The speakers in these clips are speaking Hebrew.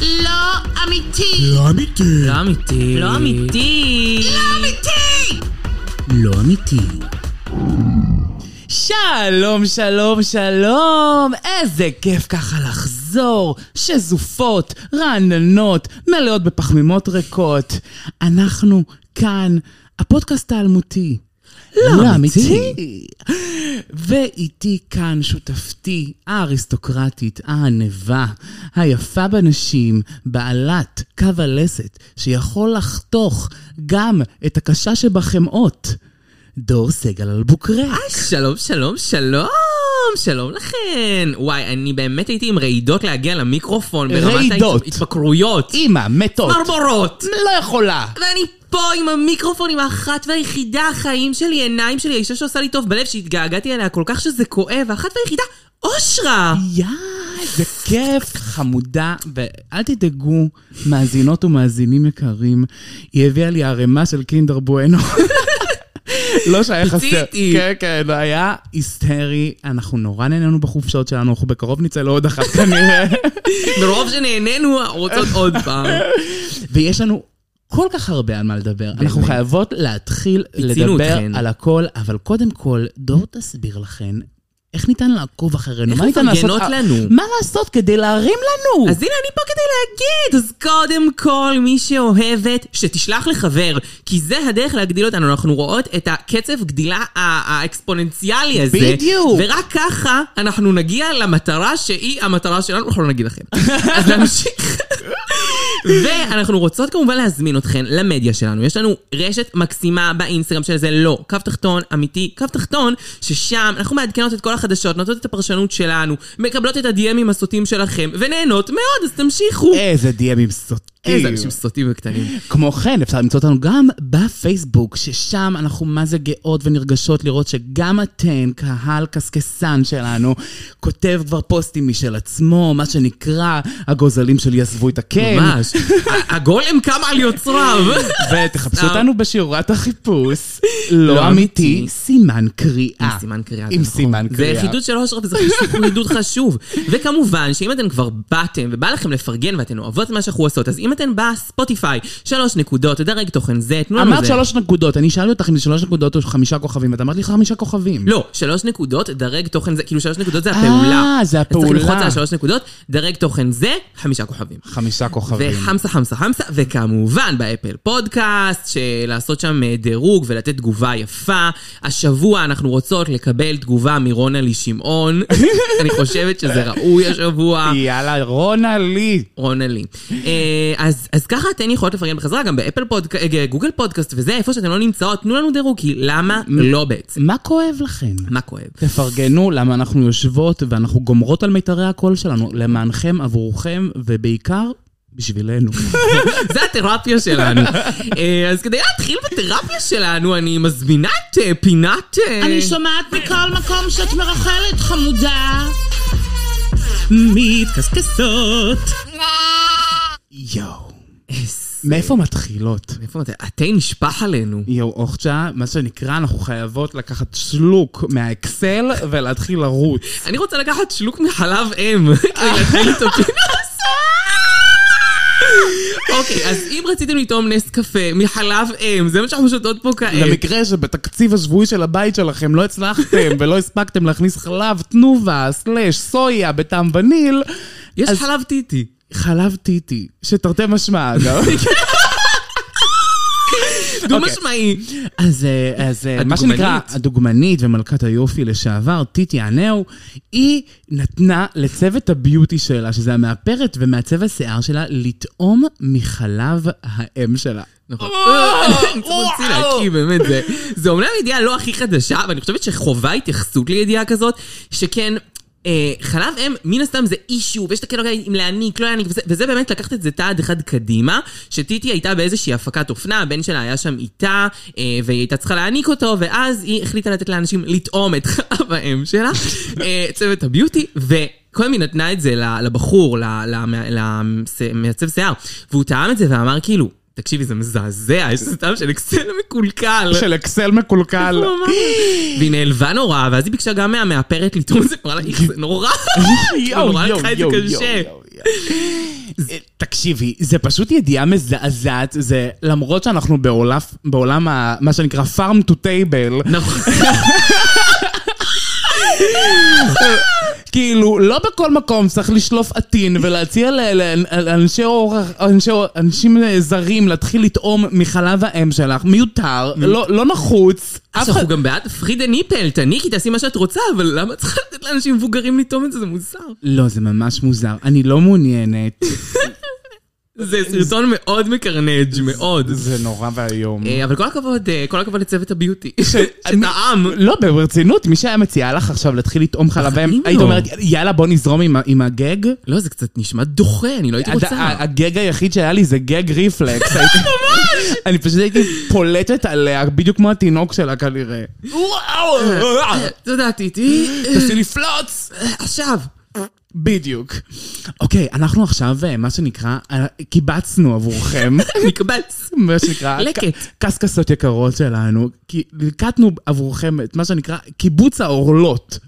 לא אמיתי. לא אמיתי. לא אמיתי. לא אמיתי. לא אמיתי! לא אמיתי. שלום, שלום, שלום! איזה כיף ככה לחזור! שזופות, רעננות, מלאות בפחמימות ריקות. אנחנו כאן, הפודקאסט האלמותי. לא אמיתי. ואיתי כאן שותפתי האריסטוקרטית, הענווה, היפה בנשים, בעלת קו הלסת, שיכול לחתוך גם את הקשה שבחמאות. דור סגל אלבוקרק. שלום, שלום, שלום! שלום לכן! וואי, אני באמת הייתי עם רעידות להגיע למיקרופון ברמת רעידות. ההתמכרויות. אימא, מתות. מרמורות! לא יכולה. ואני פה עם המיקרופון, עם האחת והיחידה, החיים שלי, עיניים שלי, האישה שעושה לי טוב בלב, שהתגעגעתי אליה כל כך שזה כואב, האחת והיחידה, אושרה! יא, איזה כיף, חמודה, ואל תדאגו, מאזינות ומאזינים יקרים, היא הביאה לי ערימה של קינדר בואנו. לא שהיה חסר. כן, כן, היה היסטרי. אנחנו נורא נהנינו בחופשות שלנו, אנחנו בקרוב נצא לעוד אחת כנראה. מרוב שנהנינו, רוצות עוד פעם. ויש לנו כל כך הרבה על מה לדבר. אנחנו חייבות להתחיל לדבר אתכן. על הכל, אבל קודם כל, דור תסביר לכן. איך ניתן לעקוב אחרינו? איך לעשות? לנו? מה לעשות כדי להרים לנו? אז הנה, אני פה כדי להגיד. אז קודם כל, מי שאוהבת, שתשלח לחבר. כי זה הדרך להגדיל אותנו. אנחנו רואות את הקצב גדילה האקספוננציאלי הזה. בדיוק. ורק ככה אנחנו נגיע למטרה שהיא המטרה שלנו, אנחנו לא נגיד לכם. אז נמשיך. ואנחנו רוצות כמובן להזמין אתכן למדיה שלנו. יש לנו רשת מקסימה באינסטגרם של זה לא, קו תחתון, אמיתי, קו תחתון, ששם אנחנו מעדכנות את כל החדשות, נותנות את הפרשנות שלנו, מקבלות את הדי.אמים הסוטים שלכם, ונהנות מאוד, אז תמשיכו. איזה דיאמים סוטים. איזה אנשים סוטים וקטנים. כמו כן, אפשר למצוא אותנו גם בפייסבוק, ששם אנחנו מה זה גאות ונרגשות לראות שגם אתן, קהל קסקסן שלנו, כותב כבר פוסטים משל עצמו, מה שנקרא, הגוזלים שלי עזבו את הקן. ממש. הגולם קם על יוצריו. ותחפשו. אותנו בשירת החיפוש, לא לא אמיתי. סימן קריאה. עם סימן קריאה. עם נכון. סימן קריאה. זה חידוד של אושר וזה חידוד חשוב. וכמובן, שאם אתן כבר באתם ובא לכם לפרגן ואתן אוהבות מה שאנחנו עושות, אז אם אתן בספוטיפיי, שלוש נקודות, דרג תוכן זה, תנו לנו אמרת זה. שלוש נקודות, אני שאלתי אותך אם זה שלוש נקודות או חמישה כוכבים, ואת אמרת לי חמישה כוכבים. לא, שלוש נקודות, דרג תוכן זה, כאילו שלוש נקודות זה הפעולה. אה, זה אז צריך הפעולה. ללחוץ על שלוש נקודות, דרג תוכן זה, חמישה כוכבים. חמישה כוכבים. וחמסה חמסה חמסה, וכמובן באפל פודקאסט, שלעשות שם אה, דירוג ולתת תגובה יפה. השבוע אנחנו רוצות לקבל תגובה מרונלי שמעון. אני חושבת שזה ראוי השבוע. יאללה, רונה לי. רונלי. אה, אז, אז ככה אתן יכולות לפרגן בחזרה, גם באפל פודקאסט, גוגל פודקאסט וזה, איפה שאתן לא נמצאות, תנו לנו דירוג, כי למה לא בעצם? מה כואב לכן? מה כואב? תפרגנו למה אנחנו יושבות ואנחנו גומרות על מיתרי הקול שלנו, למענכם, עבורכם, ובעיקר, בשבילנו. זה התרפיה שלנו. אה, אז כדי להתחיל בתרפיה שלנו, אני מזמינה את אה, פינת... אה, אני שומעת מכל מקום שאת מרחלת, חמודה. מתקסקסות. יואו. מאיפה מתחילות? איפה אתה? התה נשפך עלינו. יואו, אוכצ'ה, מה שנקרא, אנחנו חייבות לקחת שלוק מהאקסל ולהתחיל לרוץ. אני רוצה לקחת שלוק מחלב אם, כדי להתחיל את הפינה. אוקיי, אז אם רציתם לטעום נס קפה מחלב אם, זה מה שאנחנו שותות פה כעת. למקרה שבתקציב השבועי של הבית שלכם לא הצלחתם ולא הספקתם להכניס חלב תנובה, סלאש, סויה בטעם וניל, יש אז- חלב טיטי. חלב טיטי, שתרתי משמע אגב. דו אוקיי. משמעי. אז, אה, אז אה, מה. שנקרא, הדוגמנית ומלכת היופי לשעבר, טיטי ענאו, היא נתנה לצוות הביוטי שלה, שזה המאפרת ומעצב השיער שלה, לטעום מחלב האם שלה. נכון. באמת, זה אומנם ידיעה לא הכי חדשה, אבל אני חושבת שחובה התייחסות לידיעה כזאת, שכן... אה, חלב אם, מן הסתם זה אישו, ויש את הקטע אם להעניק, לא להעניק, וזה, וזה באמת לקחת את זה צעד אחד קדימה, שטיטי הייתה באיזושהי הפקת אופנה, הבן שלה היה שם איתה, אה, והיא הייתה צריכה להעניק אותו, ואז היא החליטה לתת לאנשים לטעום את חלב האם שלה, אה, צוות הביוטי, ו... קודם היא נתנה את זה לבחור, למעצב שיער, והוא טעם את זה ואמר כאילו, תקשיבי, זה מזעזע, יש סתם של אקסל מקולקל. של אקסל מקולקל. והיא נעלבה נורא, ואז היא ביקשה גם מהמאפרת לטעום את זה, אמרה לה, איך זה נורא. יואו, נורא יואו, לקחה את זה קשה. יואו, יואו. תקשיבי, זה פשוט ידיעה מזעזעת, זה למרות שאנחנו בעולם, בעולם ה, מה שנקרא farm to table, נכון. כאילו, לא בכל מקום צריך לשלוף עטין ולהציע לאנשי אורח, אנשי, אנשים זרים להתחיל לטעום מחלב האם שלך, מיותר, לא, לא נחוץ. אנחנו גם בעד פרידה ניפל, תניקי, תעשי מה שאת רוצה, אבל למה צריכה לתת לאנשים מבוגרים לטעום את זה? זה מוזר. לא, זה ממש מוזר, אני לא מעוניינת. זה סרטון מאוד מקרנג', מאוד. זה נורא ואיום. אה, אבל כל הכבוד, אה, כל הכבוד לצוות הביוטי. שטעם. לא, ברצינות, מי שהיה מציע לך עכשיו להתחיל לטעום חלב אם, בחיים היית לא. אומרת, יאללה, בוא נזרום עם הגג. לא, זה קצת נשמע דוחה, אני לא הייתי רוצה. הגג היחיד שהיה לי זה גג ריפלקס. הייתי- אני פשוט הייתי פולטת עליה, בדיוק כמו התינוק שלה כנראה. אה, תודה, טיטי. תעשי לי פלוץ! עכשיו. בדיוק. אוקיי, אנחנו עכשיו, אה, מה שנקרא, אה, קיבצנו עבורכם, נקבץ. מה שנקרא, לקט. קסקסות יקרות שלנו, כי ליקטנו עבורכם את מה שנקרא קיבוץ העורלות.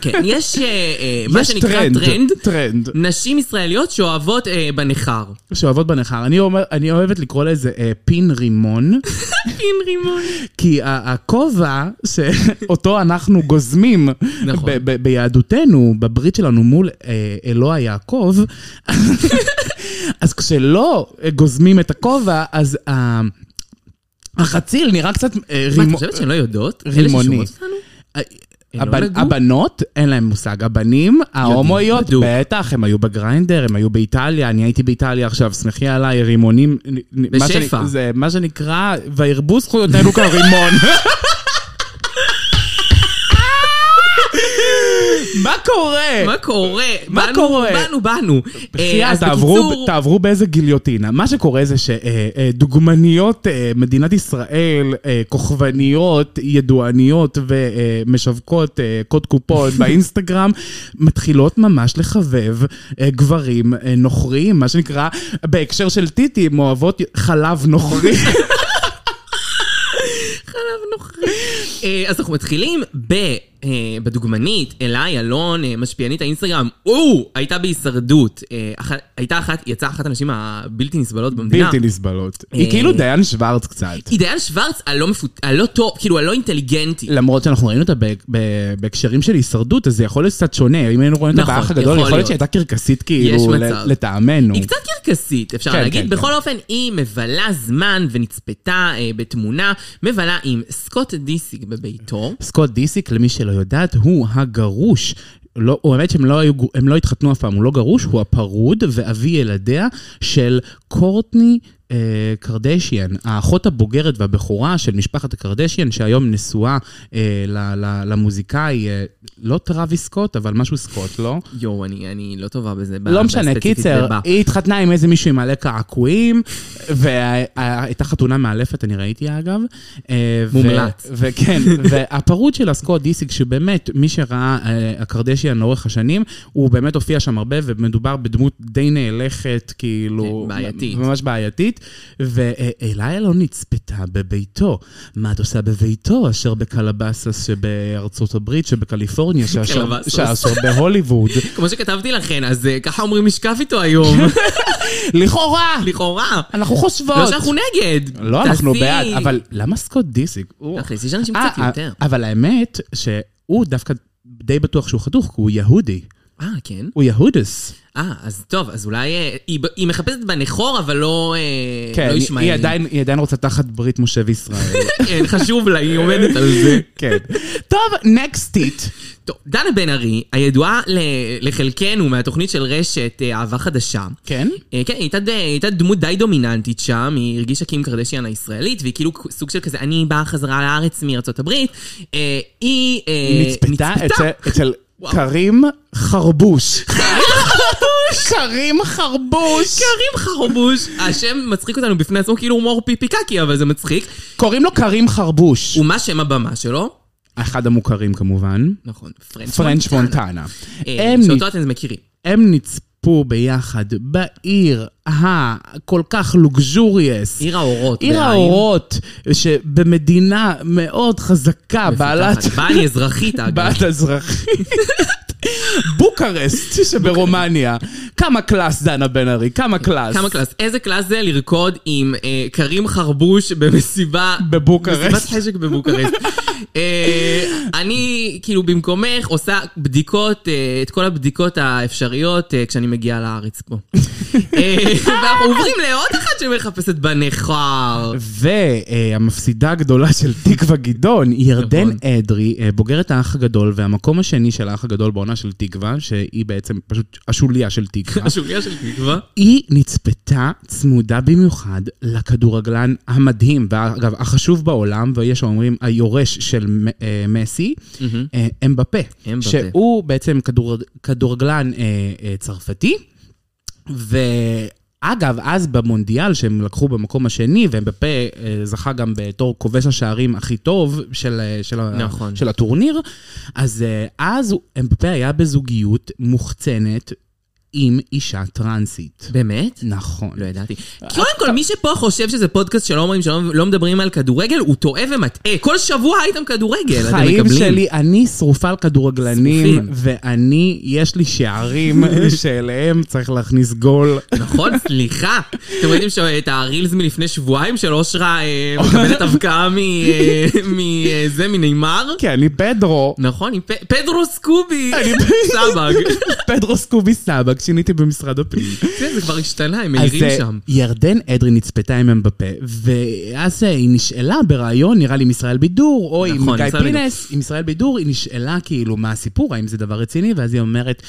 כן, יש אה, אה, מה יש שנקרא טרנד. טרנד. נשים ישראליות שאוהבות אה, בניכר. שאוהבות בנכר. אני, אומר, אני אוהבת לקרוא לזה אה, פין רימון, פין רימון. כי ה- הכובע שאותו אנחנו גוזמים נכון. ב- ב- ביהדותנו, בברית שלנו מול אה, אלוה יעקב, אז כשלא גוזמים את הכובע, אז החציל נראה קצת אה, מה, את רימון. חושבת שהן לא יודעות? אלה רימוני. ששומעות אותנו? הבנ-? הבנות, אין להם מושג. הבנים, ההומואיות. בטח, הם היו בגריינדר, הם היו באיטליה, אני הייתי באיטליה עכשיו, שמחי עליי, רימונים. נ- מה בשפע. שאני- זה מה שנקרא, וירבו זכויותינו כרימון. מה קורה? מה קורה? מה קורה? באנו, באנו. אה, בחייאת, אז תעברו, באיזה גיליוטינה. מה שקורה זה שדוגמניות אה, מדינת ישראל, אה, כוכבניות, ידועניות ומשווקות אה, קוד קופון באינסטגרם, מתחילות ממש לחבב אה, גברים אה, נוכריים, מה שנקרא, בהקשר של טיטים, אוהבות חלב נוכרי. חלב נוכרי. אה, אז אנחנו מתחילים ב... אה, בדוגמנית, אליי אלון, אה, משפיענית האינסטגרם, או, הייתה בהישרדות. אח- הייתה אחת, יצאה אחת הנשים הבלתי נסבלות במדינה. בלתי נסבלות. היא כאילו דיין שוורץ קצת. היא דיין שוורץ הלא מפות... הלא טוב, כאילו הלא אינטליגנטי. למרות שאנחנו ראינו אותה בהקשרים של הישרדות, אז זה יכול להיות קצת שונה. אם היינו רואים אותה נכון, באח הגדול, יכול יכול להיות להיות. שהייתה קרקסית כאילו. לטעמנו. היא קצת קרקסית, אפשר כן, להגיד. כן, בכל אופן, היא מבלה זמן ונצפתה אה, בתמונה, מבלה עם סקוט דיסיק בביתו. סקוט דיסיק, למי שלא יודעת, הוא הגרוש. לא, הוא האמת שהם לא, היו, הם לא התחתנו אף פעם, הוא לא גרוש, הוא הפרוד ואבי ילדיה של קורטני קרדשיאן, האחות הבוגרת והבכורה של משפחת הקרדשיאן, שהיום נשואה אה, ל, ל, למוזיקאי, אה, לא טראביס סקוט, אבל משהו סקוט, לא? יואו, אני, אני לא טובה בזה. לא משנה, קיצר. היא התחתנה עם איזה מישהו עם מלא קעקועים, והייתה חתונה מאלפת, אני ראיתי אגב. אה, ו- מומלץ. וכן, והפרוד של הסקוט דיסיק, שבאמת, מי שראה אה, הקרדשיאן לאורך השנים, הוא באמת הופיע שם הרבה, ומדובר בדמות די נאלכת, כאילו... כן, בעייתית. ממש בעייתית. ואליי לא נצפתה בביתו. מה את עושה בביתו, אשר בקלבאסס שבארצות הברית, שבקליפורניה, שאשר בהוליווד. כמו שכתבתי לכן, אז אה, ככה אומרים משקף איתו היום. לכאורה! לכאורה. אנחנו חושבות. לא שאנחנו נגד. לא, אנחנו בעד, אבל למה סקוט דיסיק? הוא- תכלס, יש אנשים אה, קצת אה, יותר. אבל האמת שהוא דווקא די בטוח שהוא חתוך, כי הוא יהודי. אה, כן? הוא יהודס. אה, אז טוב, אז אולי... אה, היא היא מחפשת בנכור, אבל לא אה, כן, לא ישמעאלי. היא עדיין- היא עדיין רוצה תחת ברית משה וישראל. כן, חשוב לה, היא עומדת על זה. כן. טוב, נקסט איט. טוב, דנה בן ארי, הידועה לחלקנו מהתוכנית של רשת אה, אהבה חדשה. כן? כן, היא הייתה, היא הייתה דמות די דומיננטית שם, היא הרגישה קים קרדשיאן הישראלית, והיא כאילו סוג של כזה, אני באה חזרה לארץ מארצות הברית. היא נצפתה אצל קרים חרבוש. קרים חרבוש. קרים חרבוש. השם מצחיק אותנו בפני עצמו כאילו הומור פיפי קקי, אבל זה מצחיק. קוראים לו קרים חרבוש. ומה שם הבמה שלו? אחד המוכרים כמובן. נכון, פרנץ' פרנץ' מונטנה. אה, שאותו אתם מכירים. הם נצפו ביחד בעיר הכל כך לוגז'וריאס. עיר האורות. עיר. האורות, שבמדינה מאוד חזקה, בעלת... אני אזרחית, אגב. בעלת אזרחית. בוקרסט שברומניה. כמה קלאס, דנה בן ארי, כמה קלאס. כמה קלאס. איזה קלאס זה לרקוד עם אה, קרים חרבוש במסיבה... בבוקרשט. מסיבת חשק בבוקרשט. אה, אני, כאילו, במקומך עושה בדיקות, אה, את כל הבדיקות האפשריות אה, כשאני מגיעה לארץ פה. אה, ואנחנו עוברים לעוד אחת שמחפשת בנכר. והמפסידה הגדולה של תקווה גדעון, ירדן נכון. אדרי, אה, בוגרת האח הגדול, והמקום השני של האח הגדול בעונה של תקווה, שהיא בעצם פשוט השוליה של תקווה. השוליה של תקווה. היא נצפתה צמודה במיוחד לכדורגלן המדהים, ואגב, החשוב בעולם, ויש האומרים היורש של אה, מסי, אה, אמבפה. שהוא בעצם כדור, כדורגלן אה, אה, ואגב, אז במונדיאל שהם לקחו במקום השני, ואמבפה אה, זכה גם בתור כובש השערים הכי טוב של, אה, של, נכון. של הטורניר, אז אה, אז הוא- אמבפה היה בזוגיות מוחצנת עם אישה טרנסית. באמת? נכון. לא ידעתי. קודם כל, מי שפה חושב שזה פודקאסט של הומואים שלא לא מדברים על כדורגל, הוא טועה ומטעה. כל שבוע הייתם כדורגל, אתם חיים מקבלים. שלי, אני שרופה על כדורגלנים. ואני, יש לי שערים שאליהם צריך להכניס גול. נכון, סליחה. אתם ראיתם שאת הרילס מלפני שבועיים של אושרה אה, מקבלת הבקעה אה, מזה, מנאמר? כי אני פדרו. נכון, פדרו סקובי. סבג. פדרו סקובי סבג, שיניתי במשרד הפנים. זה כבר השתנה, הם אז מעירים אה, שם. ירדן אדרי נצפתה עם אמבפה, ואז אה, היא נשאלה בריאיון, נראה לי עם ישראל בידור, או עם נכון, גיא. פינס, עם ישראל בידור, היא נשאלה כאילו מה הסיפור, האם זה דבר רציני, ואז היא אומרת,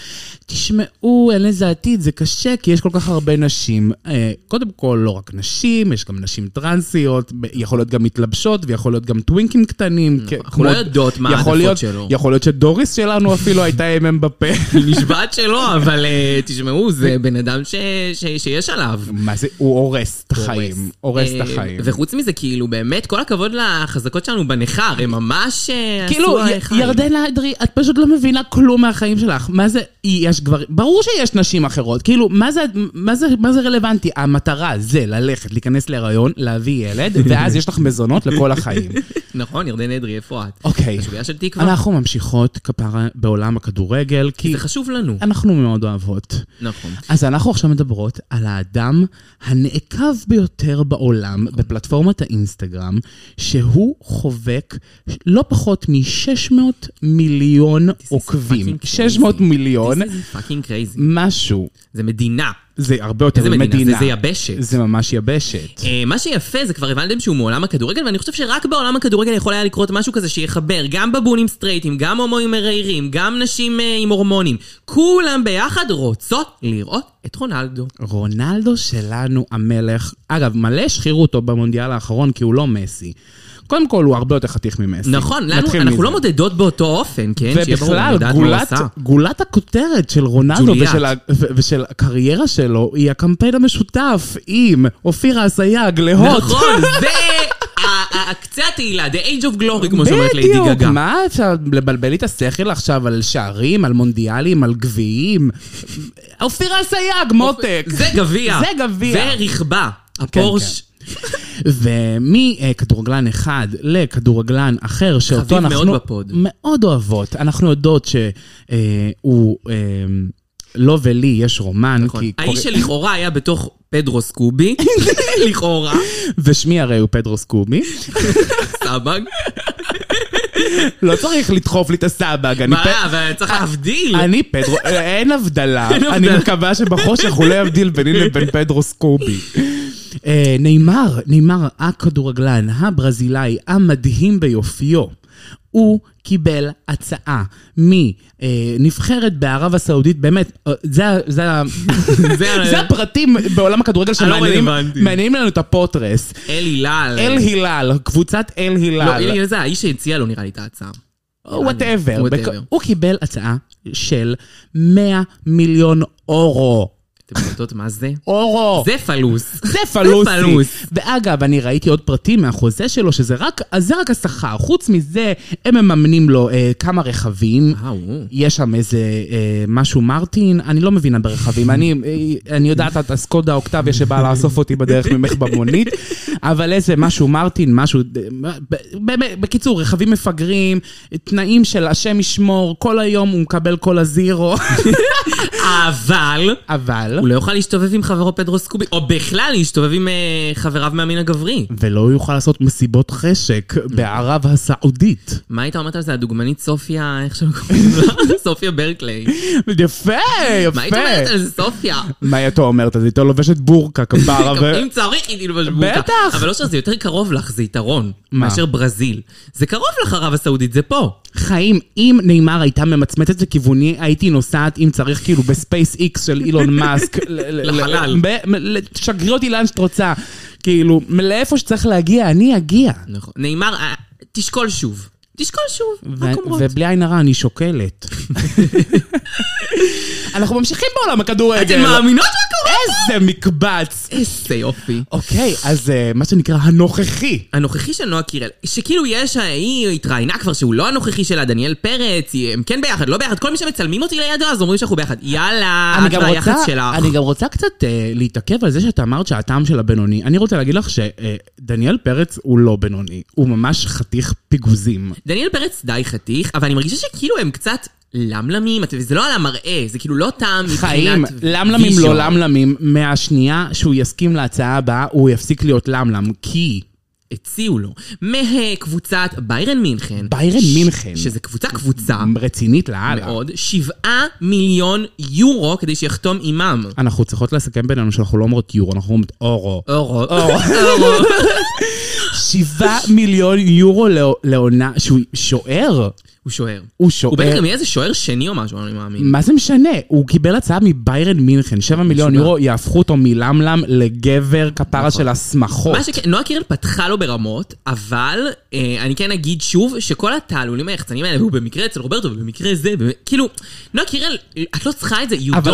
תשמעו, אין לזה עתיד, זה קשה, כי יש כל כך הרבה נשים. אה, קודם כל, לא רק נשים, יש גם נשים טרנסיות, יכול להיות גם מתלבשות, ויכול להיות גם טווינקים קטנים. כ- אנחנו לא יודעות מה העדפות שלו. יכול להיות שדוריס שלנו אפילו הייתה עם אמבפה. היא נשבעת שלא, אבל תשמעו, זה בן אדם ש- ש- שיש עליו. מה זה? הוא הורס את החיים. הורס את אה, החיים. וחוץ מזה, כאילו, באמת, כל הכבוד לחזקות שלנו בנכר, הם ממש אה, כאילו, עשו י- עליי חיים. ירדן אדרי, את פשוט לא מבינה כלום מהחיים שלך. מה זה, יש גברים, ברור שיש נשים אחרות. כאילו, מה זה, מה זה, מה זה רלוונטי? המטרה זה ללכת, להיכנס להיריון, להביא ילד, ואז יש לך מזונות לכל החיים. נכון, ירדן אדרי, איפה את? אוקיי. השוליה של תקווה. אנחנו ממשיכות כפרה בעולם הכדורגל, כי זה חשוב לנו. אנחנו מאוד אוהבות. נכון. אז אנחנו עכשיו מדברות על האדם הנעקב ביותר בעולם בפלטפורמת האינסטגרם, שהוא חובק לא פחות מ-600 מיליון עוקבים. fucking 600 crazy. מיליון, This is fucking crazy. משהו. זה מדינה. זה הרבה יותר מדינה? ממדינה. זה- זה יבשת. זה ממש יבשת. אה, מה שיפה זה כבר הבנתם שהוא מעולם הכדורגל, ואני חושב שרק בעולם הכדורגל יכול היה לקרות משהו כזה שיחבר גם בבונים סטרייטים, גם הומואים מריירים, גם נשים אה, עם הורמונים. כולם ביחד רוצות לראות את רונלדו. רונלדו שלנו המלך, אגב, מלא השחירו אותו במונדיאל האחרון כי הוא לא מסי. קודם כל, הוא הרבה יותר חתיך ממסי. נכון, לנו, אנחנו מזה. לא מודדות באותו אופן, כן? ובכלל, גולת. גולת הכותרת של רונלדו. ושל, ושל הקריירה שלו היא הקמפיין המשותף עם אופירה אסייג להוט. נכון, זה קצה התהילה, the age of glory, כמו שאומרת ליידי בדיוק, גגה. מה אפשר לבלבל לי את השכל עכשיו על שערים, על מונדיאלים, על גביעים? אופירה אסייג, מותק. זה גביע. זה גביע. זה רכבה. הפורש. ומכדורגלן אחד לכדורגלן אחר, שאותו חביב אנחנו מאוד בפוד. מאוד אוהבות. אנחנו יודעות שהוא, לו ולי יש רומן, נכון. כי... האיש שלכאורה היה בתוך פדרו סקובי, לכאורה, ושמי הרי הוא פדרו סקובי. סבג. לא צריך לדחוף לי את הסבג, מה, אבל צריך להבדיל. אני פדרו, אין הבדלה. אני. מקווה שבחושך הוא לא יבדיל ביני לבין פדרו סקובי. אה, נאמר, נאמר הכדורגלן הברזילאי המדהים ביופיו. הוא קיבל הצעה מנבחרת בערב הסעודית, באמת, אה, זה, זה, זה הפרטים בעולם הכדורגל הלא שמעניינים לנו את הפוטרס. אל הילל. אל הילל, קבוצת אל לא, אל הילל. הילל זה האיש שהציע לו נראה לי את ההצעה. Whatever. הוא קיבל הצעה של 100 מיליון אורו. אתם יודעות מה זה? אורו. זה פלוס. זה פלוסי. פלוס. ואגב, אני ראיתי עוד פרטים מהחוזה שלו, שזה רק, אז זה רק השכר. חוץ מזה, הם מממנים לו אה, כמה רכבים. אה. יש שם איזה אה, משהו מרטין, אני לא מבינה ברכבים. אני, אה, אני יודעת את הסקודה אוקטביה שבאה לאסוף אותי בדרך ממך במונית, אבל איזה משהו מרטין, משהו... אה, ב- באמת, בקיצור, רכבים מפגרים, תנאים של השם ישמור, כל היום הוא מקבל כל הזירו, אבל... אבל... הוא לא יוכל להסתובב עם חברו פדרו סקובי, או בכלל להסתובב עם אה, חבריו מהמין הגברי. ולא יוכל לעשות מסיבות חשק בערב הסעודית. מה היית אומרת על זה? הדוגמנית סופיה, איך שלא קוראים לה? סופיה ברקליי. יפה, יפה. מה היית אומרת על זה, סופיה? מה הייתה אומרת? אז הייתה לובשת בורקה כפרה ו... אם צריך הייתי לובשת בורקה. בטח. אבל לא שזה יותר קרוב לך, זה יתרון. מאשר ברזיל. זה קרוב לך, ערב הסעודית, זה פה. חיים, אם ניימאר הייתה ממצמצת לכיווני, הייתי נוסעת, אם צריך, כאילו, בספייס איקס של אילון מאסק. לחלל. תשגרי אותי לאן שאת רוצה. כאילו, לאיפה שצריך להגיע, אני אגיע. נכון. ניימאר, אה, תשקול שוב. תשקול שוב, רק אומרות. ובלי עין הרע, אני שוקלת. אנחנו ממשיכים בעולם הכדורגל. אתן מאמינות מה קורה? איזה מקבץ. איזה יופי. אוקיי, אז אה, מה שנקרא הנוכחי. הנוכחי של נועה קירל, שכאילו יש, היא התראיינה כבר שהוא לא הנוכחי שלה, דניאל פרץ, הם כן ביחד, לא ביחד, כל מי שמצלמים אותי לידו, אז אומרים שאנחנו ביחד. יאללה, את רוצה, שלך. אני גם רוצה קצת אה, להתעכב על זה שאתה אמרת שהטעם של הבינוני. אני רוצה להגיד לך שדניאל פרץ הוא לא בינוני, הוא ממש חתיך פיגוזים. דניאל פרץ די חתיך, אבל אני מרגישה שכאילו הם קצת למלמים, וזה לא על המראה, זה כאילו לא טעם מבחינת חיים, למלמים. לא למלמים, מהשנייה שהוא יסכים להצעה הבאה, הוא יפסיק להיות למלם, כי הציעו לו, מקבוצת ביירן מינכן. ביירן ש- מינכן. שזה קבוצה קבוצה רצינית לאללה. מאוד, שבעה מיליון יורו כדי שיחתום עימם. אנחנו צריכות לסכם בינינו שאנחנו לא אומרות יורו, אנחנו אומרות אורו. אורו. אורו. שבעה מיליון יורו לעונה, שהוא שוער. הוא שוער. הוא שוער. הוא בטח גם יהיה איזה שוער שני או משהו, אני מאמין. מה זה משנה? הוא קיבל הצעה מביירן מינכן, 7 מיליון. יורו, יהפכו אותו מלמלם לגבר כפרה של השמחות. מה שכן, נועה קירל פתחה לו ברמות, אבל אה, אני כן אגיד שוב, שכל התעלולים היחצנים האלה, והוא במקרה אצל רוברטו, ובמקרה זה, כאילו, נועה קירל, את לא צריכה את זה, you don't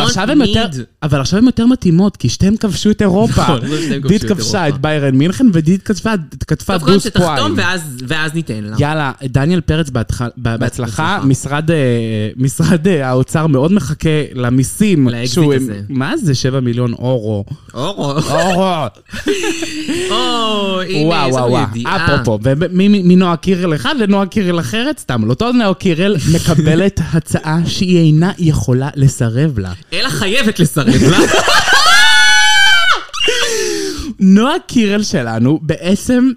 יותר, need. אבל עכשיו הן יותר מתאימות, כי שתיהן כבשו את אירופה. נכון, דית כבשה. את ביירן מינכן, ודית כתבה כתבה טוב, קודם דוס שתחתום. ואז- ניתן לה. יאללה, דניאל פרץ בהצלחה. משרד, אה, משרד אה, האוצר מאוד מחכה למיסים. לאקזיט הזה. מה זה 7 מיליון אורו? אורו. אורו. או, הנה, וואו יש וואו וואו. ידיעה. אפרופו, ומ- מנועה קירל אחד לנועה קירל אחרת, סתם, לא אותו נועה קירל מקבלת הצעה שהיא אינה יכולה לסרב לה. אלא חייבת לסרב לה. נועה קירל שלנו בעצם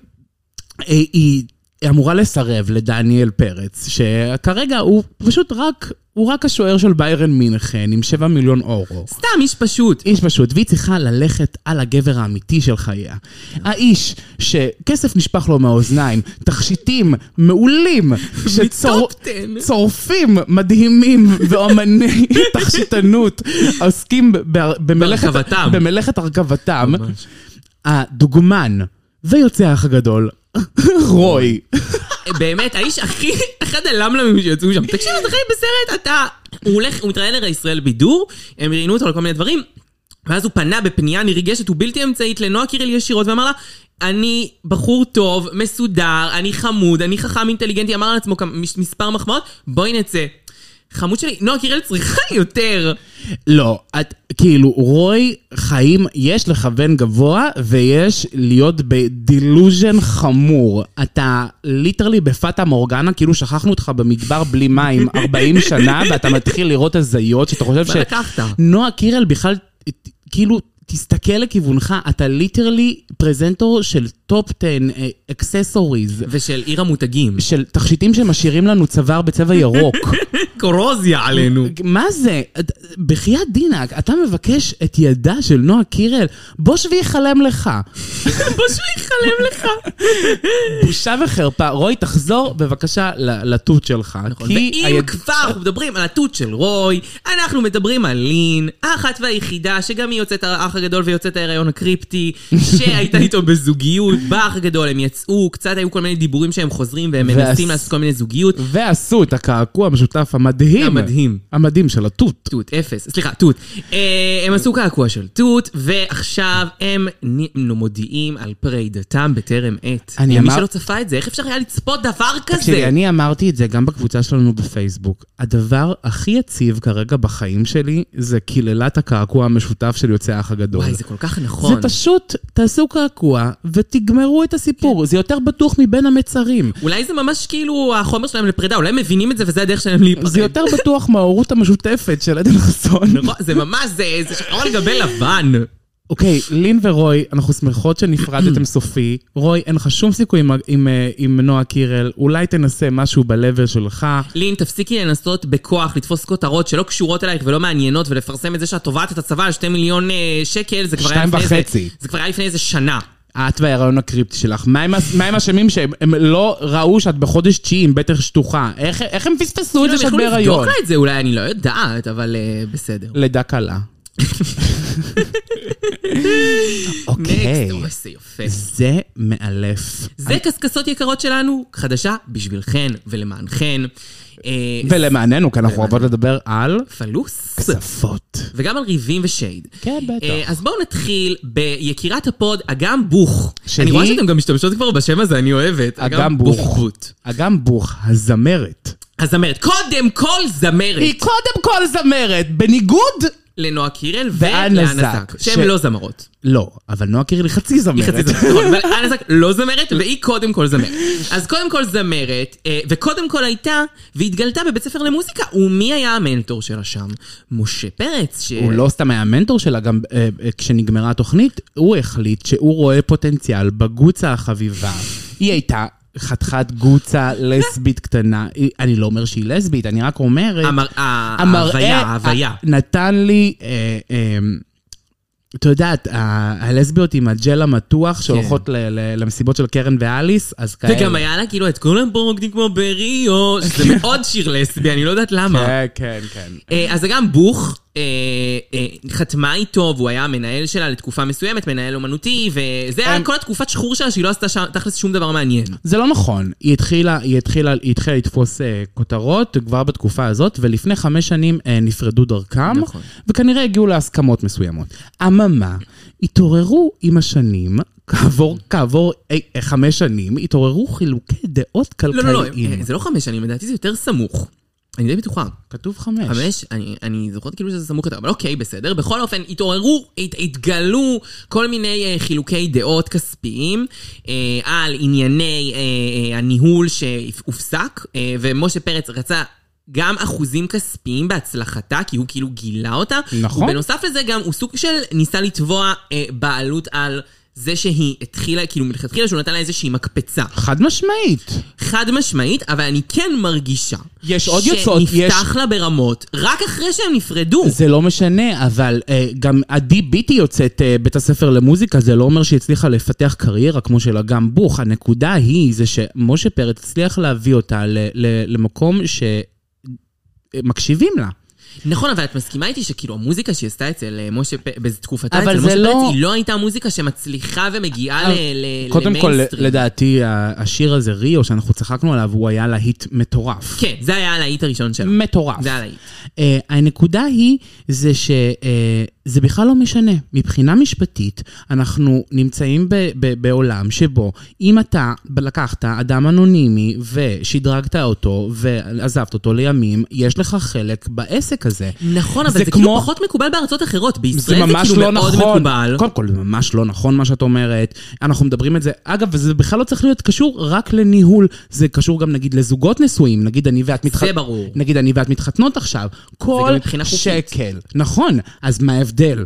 אה, היא אמורה לסרב לדניאל פרץ, שכרגע הוא פשוט רק, הוא רק השוער של ביירן מינכן עם 7 מיליון אורו. סתם איש פשוט. איש פשוט, והיא צריכה ללכת על הגבר האמיתי של חייה. האיש שכסף נשפך לו מהאוזניים, תכשיטים מעולים, מטופ 10. צורפים מדהימים ואומני תכשיטנות עוסקים במלאכת, הרכבתם. הדוגמן ויוצא האח הגדול, רוי. באמת, האיש הכי, אחד הלמלמים שיצאו שם. תקשיב, אתה חי בסרט, אתה... הוא הולך, הוא מתראיין לישראל בידור, הם ראיינו אותו על כל מיני דברים, ואז הוא פנה בפנייה נרגשת ובלתי אמצעית לנועה קירל ישירות ואמר לה, אני בחור טוב, מסודר, אני חמוד, אני חכם אינטליגנטי, אמר לעצמו מספר מחמאות, בואי נצא. חמוד שלי, נועה קירל צריכה יותר. לא, את, כאילו, רוי חיים, יש לכוון גבוה ויש להיות בדילוז'ן חמור. אתה ליטרלי בפאטה מורגנה, כאילו שכחנו אותך במדבר בלי מים 40 שנה, ואתה מתחיל לראות הזיות, שאתה חושב מה לקחת? שנועה קירל בכלל, כאילו, תסתכל לכיוונך, אתה ליטרלי פרזנטור של טופ 10 אקססוריז. ושל עיר המותגים. של תכשיטים שמשאירים לנו צוואר בצבע ירוק. קורוזיה עלינו. מה זה? את- בחייאת דינק, אתה מבקש את ידה של נועה קירל? בוש ויחלם לך. פשוט יחלם לך. בושה וחרפה. רוי, תחזור בבקשה לתות שלך. כי ואם היד- כבר אנחנו מדברים על התות של רוי, אנחנו מדברים על לין, האחת והיחידה, שגם היא יוצאת האח הגדול ויוצאת ההיריון הקריפטי, שהייתה איתו בזוגיות, באח הגדול, הם יצאו, קצת היו כל מיני דיבורים שהם חוזרים והם ועש- מנסים לעשות כל מיני זוגיות. ועשו את הקעקוע המשותף המדהים. המדהים. המדהים של התות. תות, אפס, סליחה, תות. אה, הם עשו קעקוע של תות, ועכשיו הם מודיעים על פרידתם בטרם עת. אני אמר- שלא צפה את זה, איך אפשר היה לצפות דבר תקשיבי, כזה? אני אמרתי את זה גם בקבוצה שלנו בפייסבוק. הדבר הכי יציב כרגע בחיים שלי זה קללת הקעקוע המשותף של יוצאי האח הגדול. וואי, זה כל כך נכון. זה פשוט, תעשו קעקוע ותגמרו את הסיפור. זה יותר בטוח מבין המצרים. אולי זה ממש כאילו החומר שלהם לפרידה, אולי הם מבינים את זה וזה הדרך שלהם להיפרד. זה יותר בטוח מההורות המשותפת של עדן חסון. נכון, זה ממש, זה זה שחור על גבי לבן. אוקיי, לין ורוי, אנחנו שמחות שנפרדתם סופי. רוי, אין לך שום סיכוי עם, עם, אה, עם נועה קירל, אולי תנסה משהו ב-level שלך. לין, תפסיקי לנסות בכוח לתפוס כותרות שלא קשורות אלייך ולא מעניינות ולפרסם את זה שאת תובעת את הצבא על שתי מיליון אה, שקל, זה כבר היה שתיים לפני וחצי. איזה... זה כבר היה לפני איזה שנה. את וההיריון הקריפטי שלך. מה הם, הם אשמים שהם הם לא ראו שאת בחודש תשיעי עם בטן שטוחה? איך, איך הם פספסו את זה כאילו, הם שאת יכלו לבדוק בהיריון? לה את זה אולי, אני לא יודעת, אבל אה, בסדר. לידה קלה. אוקיי, נקסט, אוי, זה יפה. זה מאלף. זה קשקשות יקרות שלנו, חדשה בשבילכן ולמענכן. אה, ולמעננו, כי אנחנו אוהבות לדבר על פלוס. כספות. וגם על ריבים ושייד. כן, בטח. אה, אז בואו נתחיל ביקירת הפוד, אגם בוך. שהיא- אני רואה שאתם גם משתמשות כבר בשם הזה, אני אוהבת. אגם בוך. אגם בוך, הזמרת. הזמרת, קודם כל זמרת. היא קודם כל זמרת, בניגוד... לנועה קירל ואנה זק, שהן לא זמרות. לא, אבל נועה קירל היא חצי זמרת. היא חצי זמרת, נכון, אבל אנה זק לא זמרת, והיא קודם כל זמרת. אז קודם כל זמרת, אה, וקודם כל הייתה, והתגלתה בבית ספר למוזיקה. ומי היה המנטור שלה שם? משה פרץ, ש... הוא לא סתם היה המנטור שלה, גם אה, אה, כשנגמרה התוכנית, הוא החליט שהוא רואה פוטנציאל בגוצה החביבה. היא הייתה חתיכת גוצה לסבית קטנה. אני לא אומר שהיא לסבית, אני רק אומר... המר- ה- ההוויה. נתן לי... אה, אה, אתה יודעת, הלסביות עם הג'ל המתוח שהולכות ל- ל- למסיבות של קרן ואליס, אז כאלה. וגם היה לה כאילו את כל הבורוגדים כמו בריו, שזה מאוד שיר לסבי, אני לא יודעת למה. כן, כן, כן. אה, אז גם בוך חתמה איתו, והוא היה המנהל שלה לתקופה מסוימת, מנהל אומנותי, וזה היה כל התקופת שחרור שלה, שהיא לא עשתה שם- תכלס שום דבר מעניין. זה לא נכון. היא התחילה, היא התחילה, היא התחילה לתפוס אה, כותרות כבר בתקופה הזאת, ולפני חמש שנים אה, נפרדו דרכם, נכון. וכנראה הגיעו להסכמות מסוימות. אממה, התעוררו עם השנים, כעבור, כעבור אי, אה, חמש שנים, התעוררו חילוקי דעות לא, כלכליים. לא, לא, אה, זה לא חמש שנים, לדעתי זה יותר סמוך. אני די בטוחה. כתוב חמש. חמש, אני, אני זוכרת כאילו שזה סמוך יותר, אבל אוקיי, בסדר. בכל אופן, התעוררו, הת, התגלו כל מיני אה, חילוקי דעות כספיים אה, על ענייני אה, אה, הניהול שהופסק, אה, ומשה פרץ רצה... גם אחוזים כספיים בהצלחתה, כי הוא כאילו גילה אותה. נכון. ובנוסף לזה גם הוא סוג של ניסה לתבוע אה, בעלות על זה שהיא התחילה, כאילו מלכתחילה שהוא נתן לה איזושהי מקפצה. חד משמעית. חד משמעית, אבל אני כן מרגישה יש עוד יוצאות, שנפתח לה ברמות רק אחרי שהם נפרדו. זה לא משנה, אבל uh, גם עדי ביטי יוצאת uh, בית הספר למוזיקה, זה לא אומר שהיא הצליחה לפתח קריירה כמו של אגם בוך. הנקודה היא, זה שמשה פרץ הצליח להביא אותה ל- ל- למקום שמקשיבים לה. נכון, אבל את מסכימה איתי שכאילו המוזיקה שהיא עשתה אצל אה, משה פרץ, בתקופתה אבל אצל משה לא- פרץ, היא לא הייתה מוזיקה שמצליחה ומגיעה ל- ל- קודם כל. לדעתי, השיר הזה, ריו, שאנחנו צחקנו עליו, הוא היה להיט מטורף. כן, זה היה הלהיט הראשון שלה. מטורף. זה היה להיט. Uh, הנקודה היא, זה שזה בכלל לא משנה. מבחינה משפטית, אנחנו נמצאים ב- ב- בעולם שבו אם אתה לקחת אדם אנונימי ושדרגת אותו ועזבת אותו לימים, יש לך חלק בעסק הזה. נכון, אבל זה זה כאילו כמו- פחות מקובל בארצות אחרות. זה בישראל זה ממש כאילו לא מאוד נכון. מקובל. קודם כל, זה ממש לא נכון מה שאת אומרת. אנחנו מדברים את זה, אגב, וזה בכלל לא צריך להיות קשור רק לניהול, זה קשור גם נגיד לזוגות נשואים, נגיד אני ואת מתח... זה ברור. נגיד אני ואת מתחתנות עכשיו. כל. שקל. נכון, אז מה ההבדל? d'elle.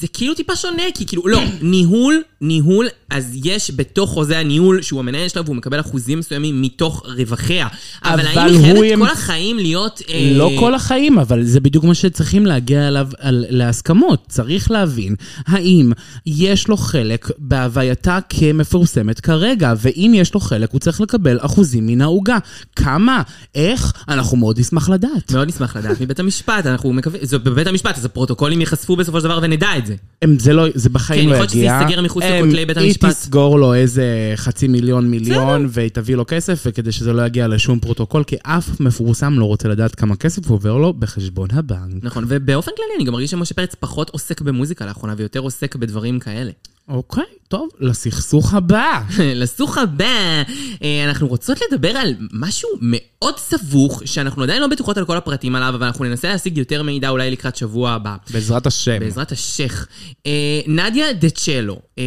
זה כאילו טיפה שונה, כי כאילו, לא, ניהול, ניהול, אז יש בתוך חוזה הניהול, שהוא המנהל שלה והוא מקבל אחוזים מסוימים מתוך רווחיה. אבל אבל האם היא חייבת עם- כל החיים להיות... אה, לא כל החיים, אבל זה בדיוק מה שצריכים להגיע אליו על, להסכמות. צריך להבין האם יש לו חלק בהווייתה כמפורסמת כרגע, ואם יש לו חלק, הוא צריך לקבל אחוזים מן העוגה. כמה? איך? אנחנו מאוד נשמח לדעת. מאוד נשמח לדעת מבית המשפט, אנחנו מקווים, זה בבית המשפט, אז הפרוטוקולים ייחשפו בסופו של דבר ונדע עושה את זה. הם, זה, לא, זה בחיים כן, לא יכול להיות שזה יגיע. ייסגר מחוץ לכותלי בית המשפט. היא תסגור לו איזה חצי מיליון מיליון, והיא תביא לו כסף, וכדי שזה לא יגיע לשום פרוטוקול, כי אף מפורסם לא רוצה לדעת כמה כסף עובר לו בחשבון הבנק. נכון, ובאופן כללי אני גם מרגיש שמשה פרץ פחות עוסק במוזיקה לאחרונה, ויותר עוסק בדברים כאלה. אוקיי, טוב, לסכסוך הבא. לסוך הבא, אה, אנחנו רוצות לדבר על משהו מאוד סבוך, שאנחנו עדיין לא בטוחות על כל הפרטים עליו, אבל אנחנו ננסה להשיג יותר מידע אולי לקראת שבוע הבא. בעזרת השם. בעזרת השייח. אה, נדיה דה צ'לו, אה,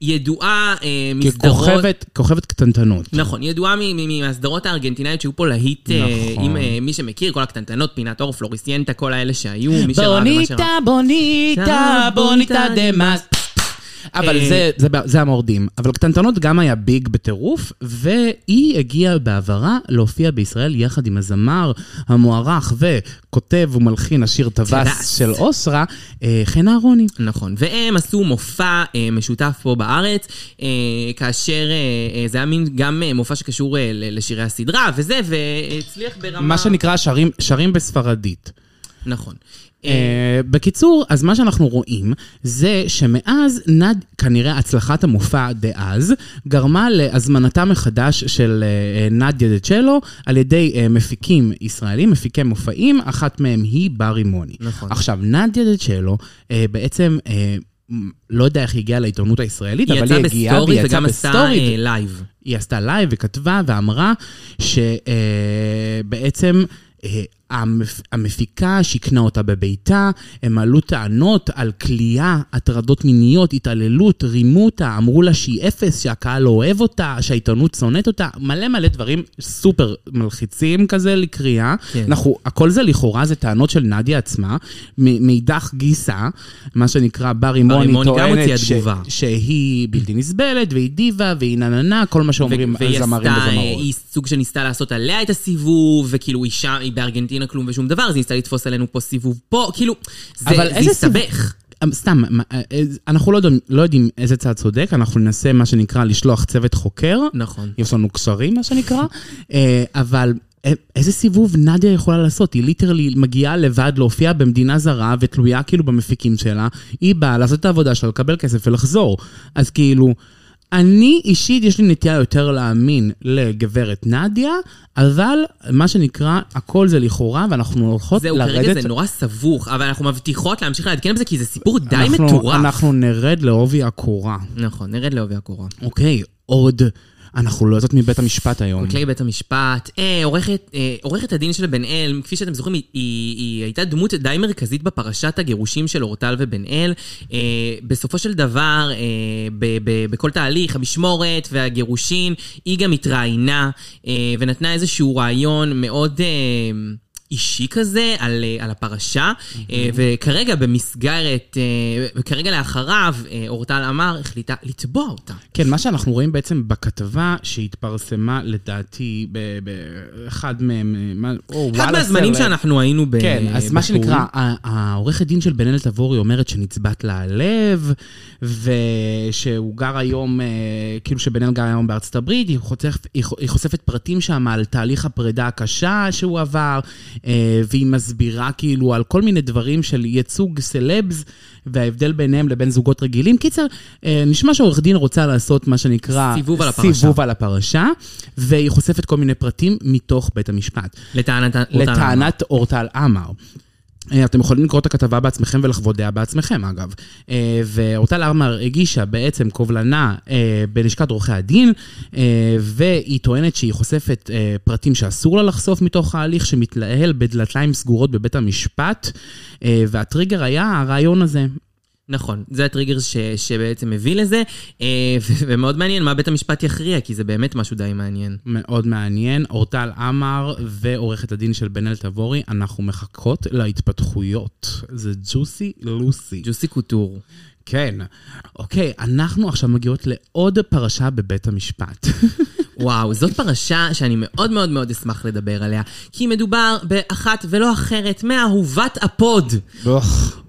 ידועה מסדרות... ככוכבת, כוכבת קטנטנות. נכון, ידועה מהסדרות הארגנטינאיות שהיו פה להיט, נכון. עם מי שמכיר, כל הקטנטנות, פינת אור, פלוריסיינטה, כל האלה שהיו, מי שראה ומה שראה. בוניטה, בוניטה, בוניטה דמאס. אבל אה, זה, זה, זה המורדים. אבל קטנטנות גם היה ביג בטירוף, והיא הגיעה בעברה להופיע בישראל יחד עם הזמר המוערך וכותב ומלחין השיר טווס. של אוסרה, אה, חן אהרוני. נכון, והם עשו מופע אה, משותף פה בארץ, כאשר זה היה מין גם מופע שקשור לשירי הסדרה וזה, והצליח ברמה... מה שנקרא שרים, שרים בספרדית. נכון. אה, אה, בקיצור, אז מה שאנחנו רואים זה שמאז נד, כנראה הצלחת המופע דאז, גרמה להזמנתה מחדש של אה, נדיה דה צ'לו על ידי אה, מפיקים ישראלים, מפיקי מופעים, אחת מהם היא ברי מוני. נכון. עכשיו, נדיה דה צ'לו אה, בעצם... אה, לא יודע איך היא הגיעה לעיתונות הישראלית, אבל היא הגיעה בסטורי והיא יצאה וגם עשתה בסטורי. אה, live. היא עשתה live וכתבה ואמרה שבעצם המפיקה שיכנה אותה בביתה, הם עלו טענות על כליאה, הטרדות מיניות, התעללות, רימו אותה, אמרו לה שהיא אפס, שהקהל לא אוהב אותה, שהעיתונות שונאת אותה, מלא מלא דברים סופר מלחיצים כזה לקריאה. כן. אנחנו, הכל זה לכאורה זה טענות של נדיה עצמה, מאידך גיסא, מה שנקרא מוני גם טוענת ש-. שהיא בלתי נסבלת, והיא דיבה, והיא נננה, כל מה שאומרים והיא זמרים וזמרות. היא סוג שניסתה לעשות עליה את הסיבוב, וכאילו אישה, היא בארגנטינה כלום ושום דבר, אז היא ניסתה לתפוס עלינו פה סיבוב פה, כאילו, זה הסתבך. סתם, מה, אה, אנחנו לא יודעים, לא יודעים איזה צד צודק, אנחנו ננסה מה שנקרא לשלוח צוות חוקר. נכון. יש לנו קשרים, מה שנקרא, אה, אבל אה, איזה סיבוב נדיה יכולה לעשות? היא ליטרלי מגיעה לבד להופיע במדינה זרה ותלויה כאילו במפיקים שלה. היא באה לעשות את העבודה שלה, לקבל כסף ולחזור. אז כאילו... אני אישית, יש לי נטייה יותר להאמין לגברת נדיה, אבל מה שנקרא, הכל זה לכאורה, ואנחנו הולכות זהו, לרדת... כרגע זה נורא סבוך, אבל אנחנו מבטיחות להמשיך לעדכן בזה, כי זה סיפור די אנחנו- מטורף. אנחנו נרד לעובי הקורה. נכון, נרד לעובי הקורה. אוקיי, עוד... אנחנו לא יוצאות מבית המשפט היום. כותלי בית המשפט, אה, עורכת, אה, עורכת הדין של בן אל, כפי שאתם זוכרים, היא, היא, היא הייתה דמות די מרכזית בפרשת הגירושים של אורטל ובן אל. אה, בסופו של דבר, אה, ב, ב, בכל תהליך, המשמורת והגירושין, היא גם התראיינה אה, ונתנה איזשהו רעיון מאוד... אה, אישי כזה על, אה, על הפרשה, אה, וכרגע במסגרת, אה, וכרגע לאחריו, אורטל אמר, החליטה לתבוע אותה. כן, מה שאנחנו רואים בעצם בכתבה שהתפרסמה לדעתי באחד מהם, מה- או אחד מהזמנים. שאנחנו היינו ב... כן, אז מה בפורים. שנקרא, העורכת דין של בן אל תבורי אומרת שנצבט לה הלב, ושהוא גר היום, כאילו שבן אל גר היום בארצות הברית, היא חושפת, היא חושפת פרטים שם על תהליך הפרידה הקשה שהוא עבר, והיא מסבירה כאילו על כל מיני דברים של ייצוג סלבס, וההבדל ביניהם לבין זוגות רגילים. קיצר, אה, נשמע שעורך דין רוצה לעשות מה שנקרא... סיבוב על הפרשה. סיבוב על הפרשה, והיא חושפת כל מיני פרטים מתוך בית המשפט. לטענת אורטל עמר. אה, אתם יכולים לקרוא את הכתבה בעצמכם ולחוות דעה בעצמכם, אגב. אה, ואורטל עמר הגישה בעצם קובלנה אה, בלשכת עורכי הדין, והיא טוענת שהיא חושפת פרטים שאסור לה לחשוף מתוך ההליך שמתנהל בדלתיים סגורות בבית המשפט, והטריגר היה הרעיון הזה. נכון, זה הטריגר ש, שבעצם מביא לזה, אה, ומאוד מעניין מה בית המשפט יכריע, כי זה באמת משהו די מעניין. מאוד מעניין. אורטל עמר ועורכת הדין של בן אל תבורי, אנחנו מחכות להתפתחויות. זה ג'וסי לוסי. ג'וסי קוטור. כן. אוקיי, אנחנו עכשיו מגיעות לעוד פרשה בבית המשפט. וואו, זאת פרשה שאני מאוד מאוד מאוד אשמח לדבר עליה, כי מדובר באחת ולא אחרת מאהובת הפוד.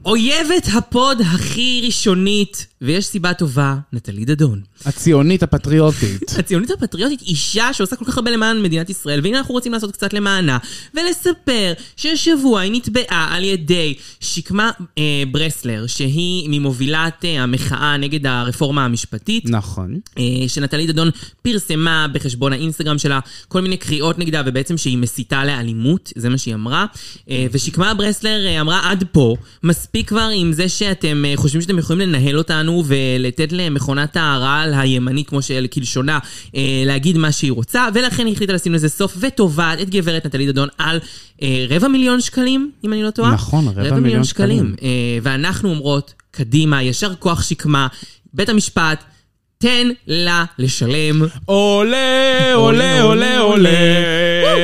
אויבת הפוד הכי ראשונית, ויש סיבה טובה, נטלי דדון. הציונית הפטריוטית. הציונית הפטריוטית, אישה שעושה כל כך הרבה למען מדינת ישראל, והנה אנחנו רוצים לעשות קצת למענה, ולספר שהשבוע היא נתבעה על ידי שקמה אה, ברסלר, שהיא ממובילת אה, המחאה נגד הרפורמה המשפטית. נכון. אה, שנטלי דדון פרסמה בחשבון האינסטגרם שלה כל מיני קריאות נגדה, ובעצם שהיא מסיתה לאלימות, זה מה שהיא אמרה. אה, ושקמה ברסלר אה, אמרה עד פה, מספיק כבר עם זה שאתם אה, חושבים שאתם יכולים לנהל אותנו ולתת למכונת הרעל הימנית, כמו של כלשונה, אה, להגיד מה שהיא רוצה, ולכן היא החליטה לשים לזה סוף, ותובעת את גברת נטלי דדון על אה, רבע מיליון שקלים, אם אני לא טועה. נכון, רבע מיליון שקלים. אה, ואנחנו אומרות, קדימה, ישר כוח שקמה, בית המשפט, תן לה לשלם. עולה, עולה, עולה, עולה,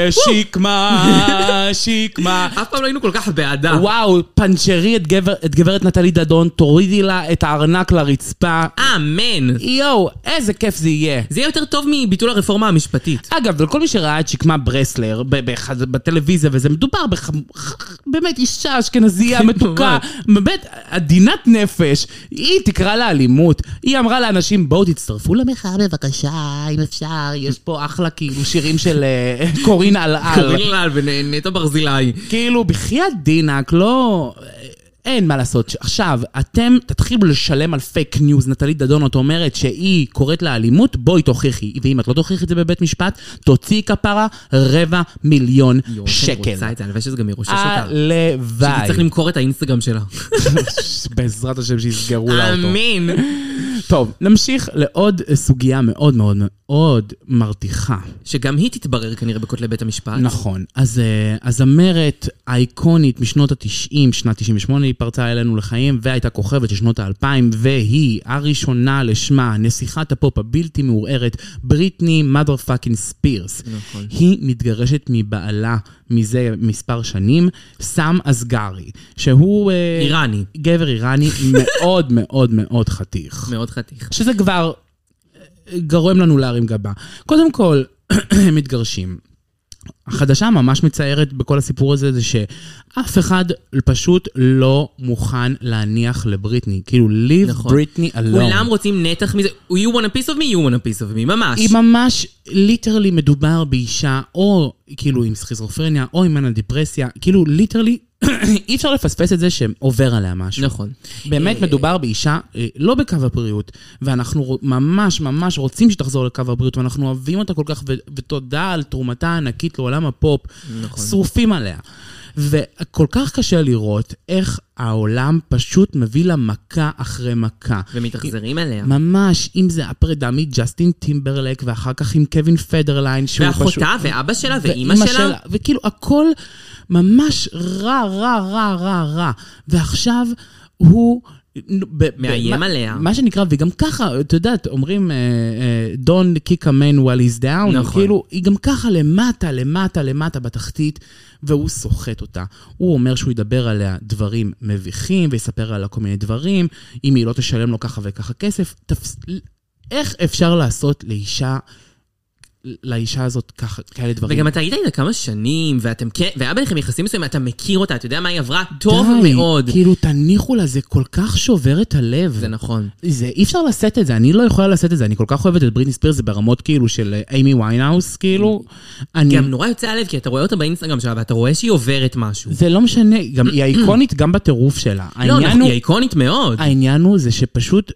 שקמה, שקמה. אף פעם לא היינו כל כך בעדה. וואו, פנצ'רי את, גבר, את גברת נטלי דדון, תורידי לה את הארנק לרצפה. אמן. יואו, איזה כיף זה יהיה. זה יהיה יותר טוב מביטול הרפורמה המשפטית. אגב, לכל מי שראה את שקמה ברסלר בטלוויזיה, וזה מדובר בח... באמת אישה אשכנזייה מתוקה, באמת עדינת נפש, היא תקרא לה אלימות. היא אמרה לאנשים, בואו תצטרפו למחאה בבקשה, אם אפשר, יש פה אחלה כאילו שירים של אה, קורין אלעל. קוראים לה ונטע ברזילי. כאילו, בחייאת דינק, לא... אין מה לעשות. עכשיו, אתם תתחילו לשלם על fake news. נטלי דדון, את אומרת שהיא קוראת לאלימות, בואי תוכיחי. ואם את לא תוכיחי את זה בבית משפט, תוציאי כפרה רבע מיליון שקל. רוצה את זה, הלוואי שזה גם ירושש אותה. הלוואי. שהיא צריך למכור את האינסטגרם שלה. בעזרת השם שיסגרו לה אותו. אמין. טוב, נמשיך לעוד סוגיה מאוד מאוד מאוד מרתיחה. שגם היא תתברר כנראה בכותלי בית המשפט. נכון. אז אה, הזמרת האיקונית משנות ה-90, שנת 98, היא פרצה אלינו לחיים, והייתה כוכבת של שנות ה-2000, והיא הראשונה לשמה, נסיכת הפופ הבלתי מעורערת, בריטני מother fucking ספירס. נכון. היא מתגרשת מבעלה מזה מספר שנים, סם אסגרי, שהוא... אה, איראני. גבר איראני מאוד מאוד מאוד חתיך. מאוד חתיך. שזה כבר אה, גורם לנו להרים גבה. קודם כל, הם מתגרשים. החדשה הממש מצערת בכל הסיפור הזה זה שאף אחד פשוט לא מוכן להניח לבריטני. כאילו, leave נכון. בריטני alone. כולם רוצים נתח מזה. You want a piece of me, you want a piece of me, ממש. היא ממש, literally מדובר באישה, או כאילו עם סכיזופרניה, או עם מאניה דיפרסיה, כאילו literally, אי אפשר לפספס את זה שעובר עליה משהו. נכון. באמת אה, מדובר באישה אה, לא בקו הבריאות, ואנחנו ממש ממש רוצים שתחזור לקו הבריאות, ואנחנו אוהבים אותה כל כך, ותודה על תרומתה הענקית לעולם הפופ. נכון. שרופים עליה. וכל כך קשה לראות איך העולם פשוט מביא לה מכה אחרי מכה. ומתאכזרים אליה. ממש, אם זה הפרידה מג'סטין טימברלק, ואחר כך עם קווין פדרליין, שהוא פשוט... ואחותה, ואבא שלה, ואימא ואימא שלה. וכאילו הכל ממש רע, רע, רע, רע, רע. ועכשיו הוא... מאיים עליה. מה שנקרא, וגם ככה, את יודעת, אומרים, אה, אה, Don't kick a man while he's down, נכון. כאילו, היא גם ככה למטה, למטה, למטה בתחתית, והוא סוחט אותה. הוא אומר שהוא ידבר עליה דברים מביכים, ויספר עליה כל מיני דברים, אם היא לא תשלם לו ככה וככה כסף. תפס... איך אפשר לעשות לאישה, לאישה הזאת ככה, כאלה דברים? וגם אתה היית איתה כמה שנים, ואתם כן, והיה ביניכם יחסים מסוימים, אתה מכיר אותה, אתה יודע מה היא עברה טוב די, מאוד. כאילו, תניחו לה, זה כל כך שובר את הלב. זה נכון. זה, אי אפשר לשאת את זה, אני לא יכולה לשאת את זה, אני כל כך אוהבת את בריטני ספירס, זה ברמות כאילו של אה, איימי ויינהאוס, כאילו. אני... גם נורא יוצא הלב, כי אתה רואה אותה באינסטגרם שלה, ואתה רואה שהיא עוברת משהו. זה לא משנה, גם היא האיקונית גם בטירוף שלה. לא, נכון, היא איקונית מאוד. העניין הוא זה שפשוט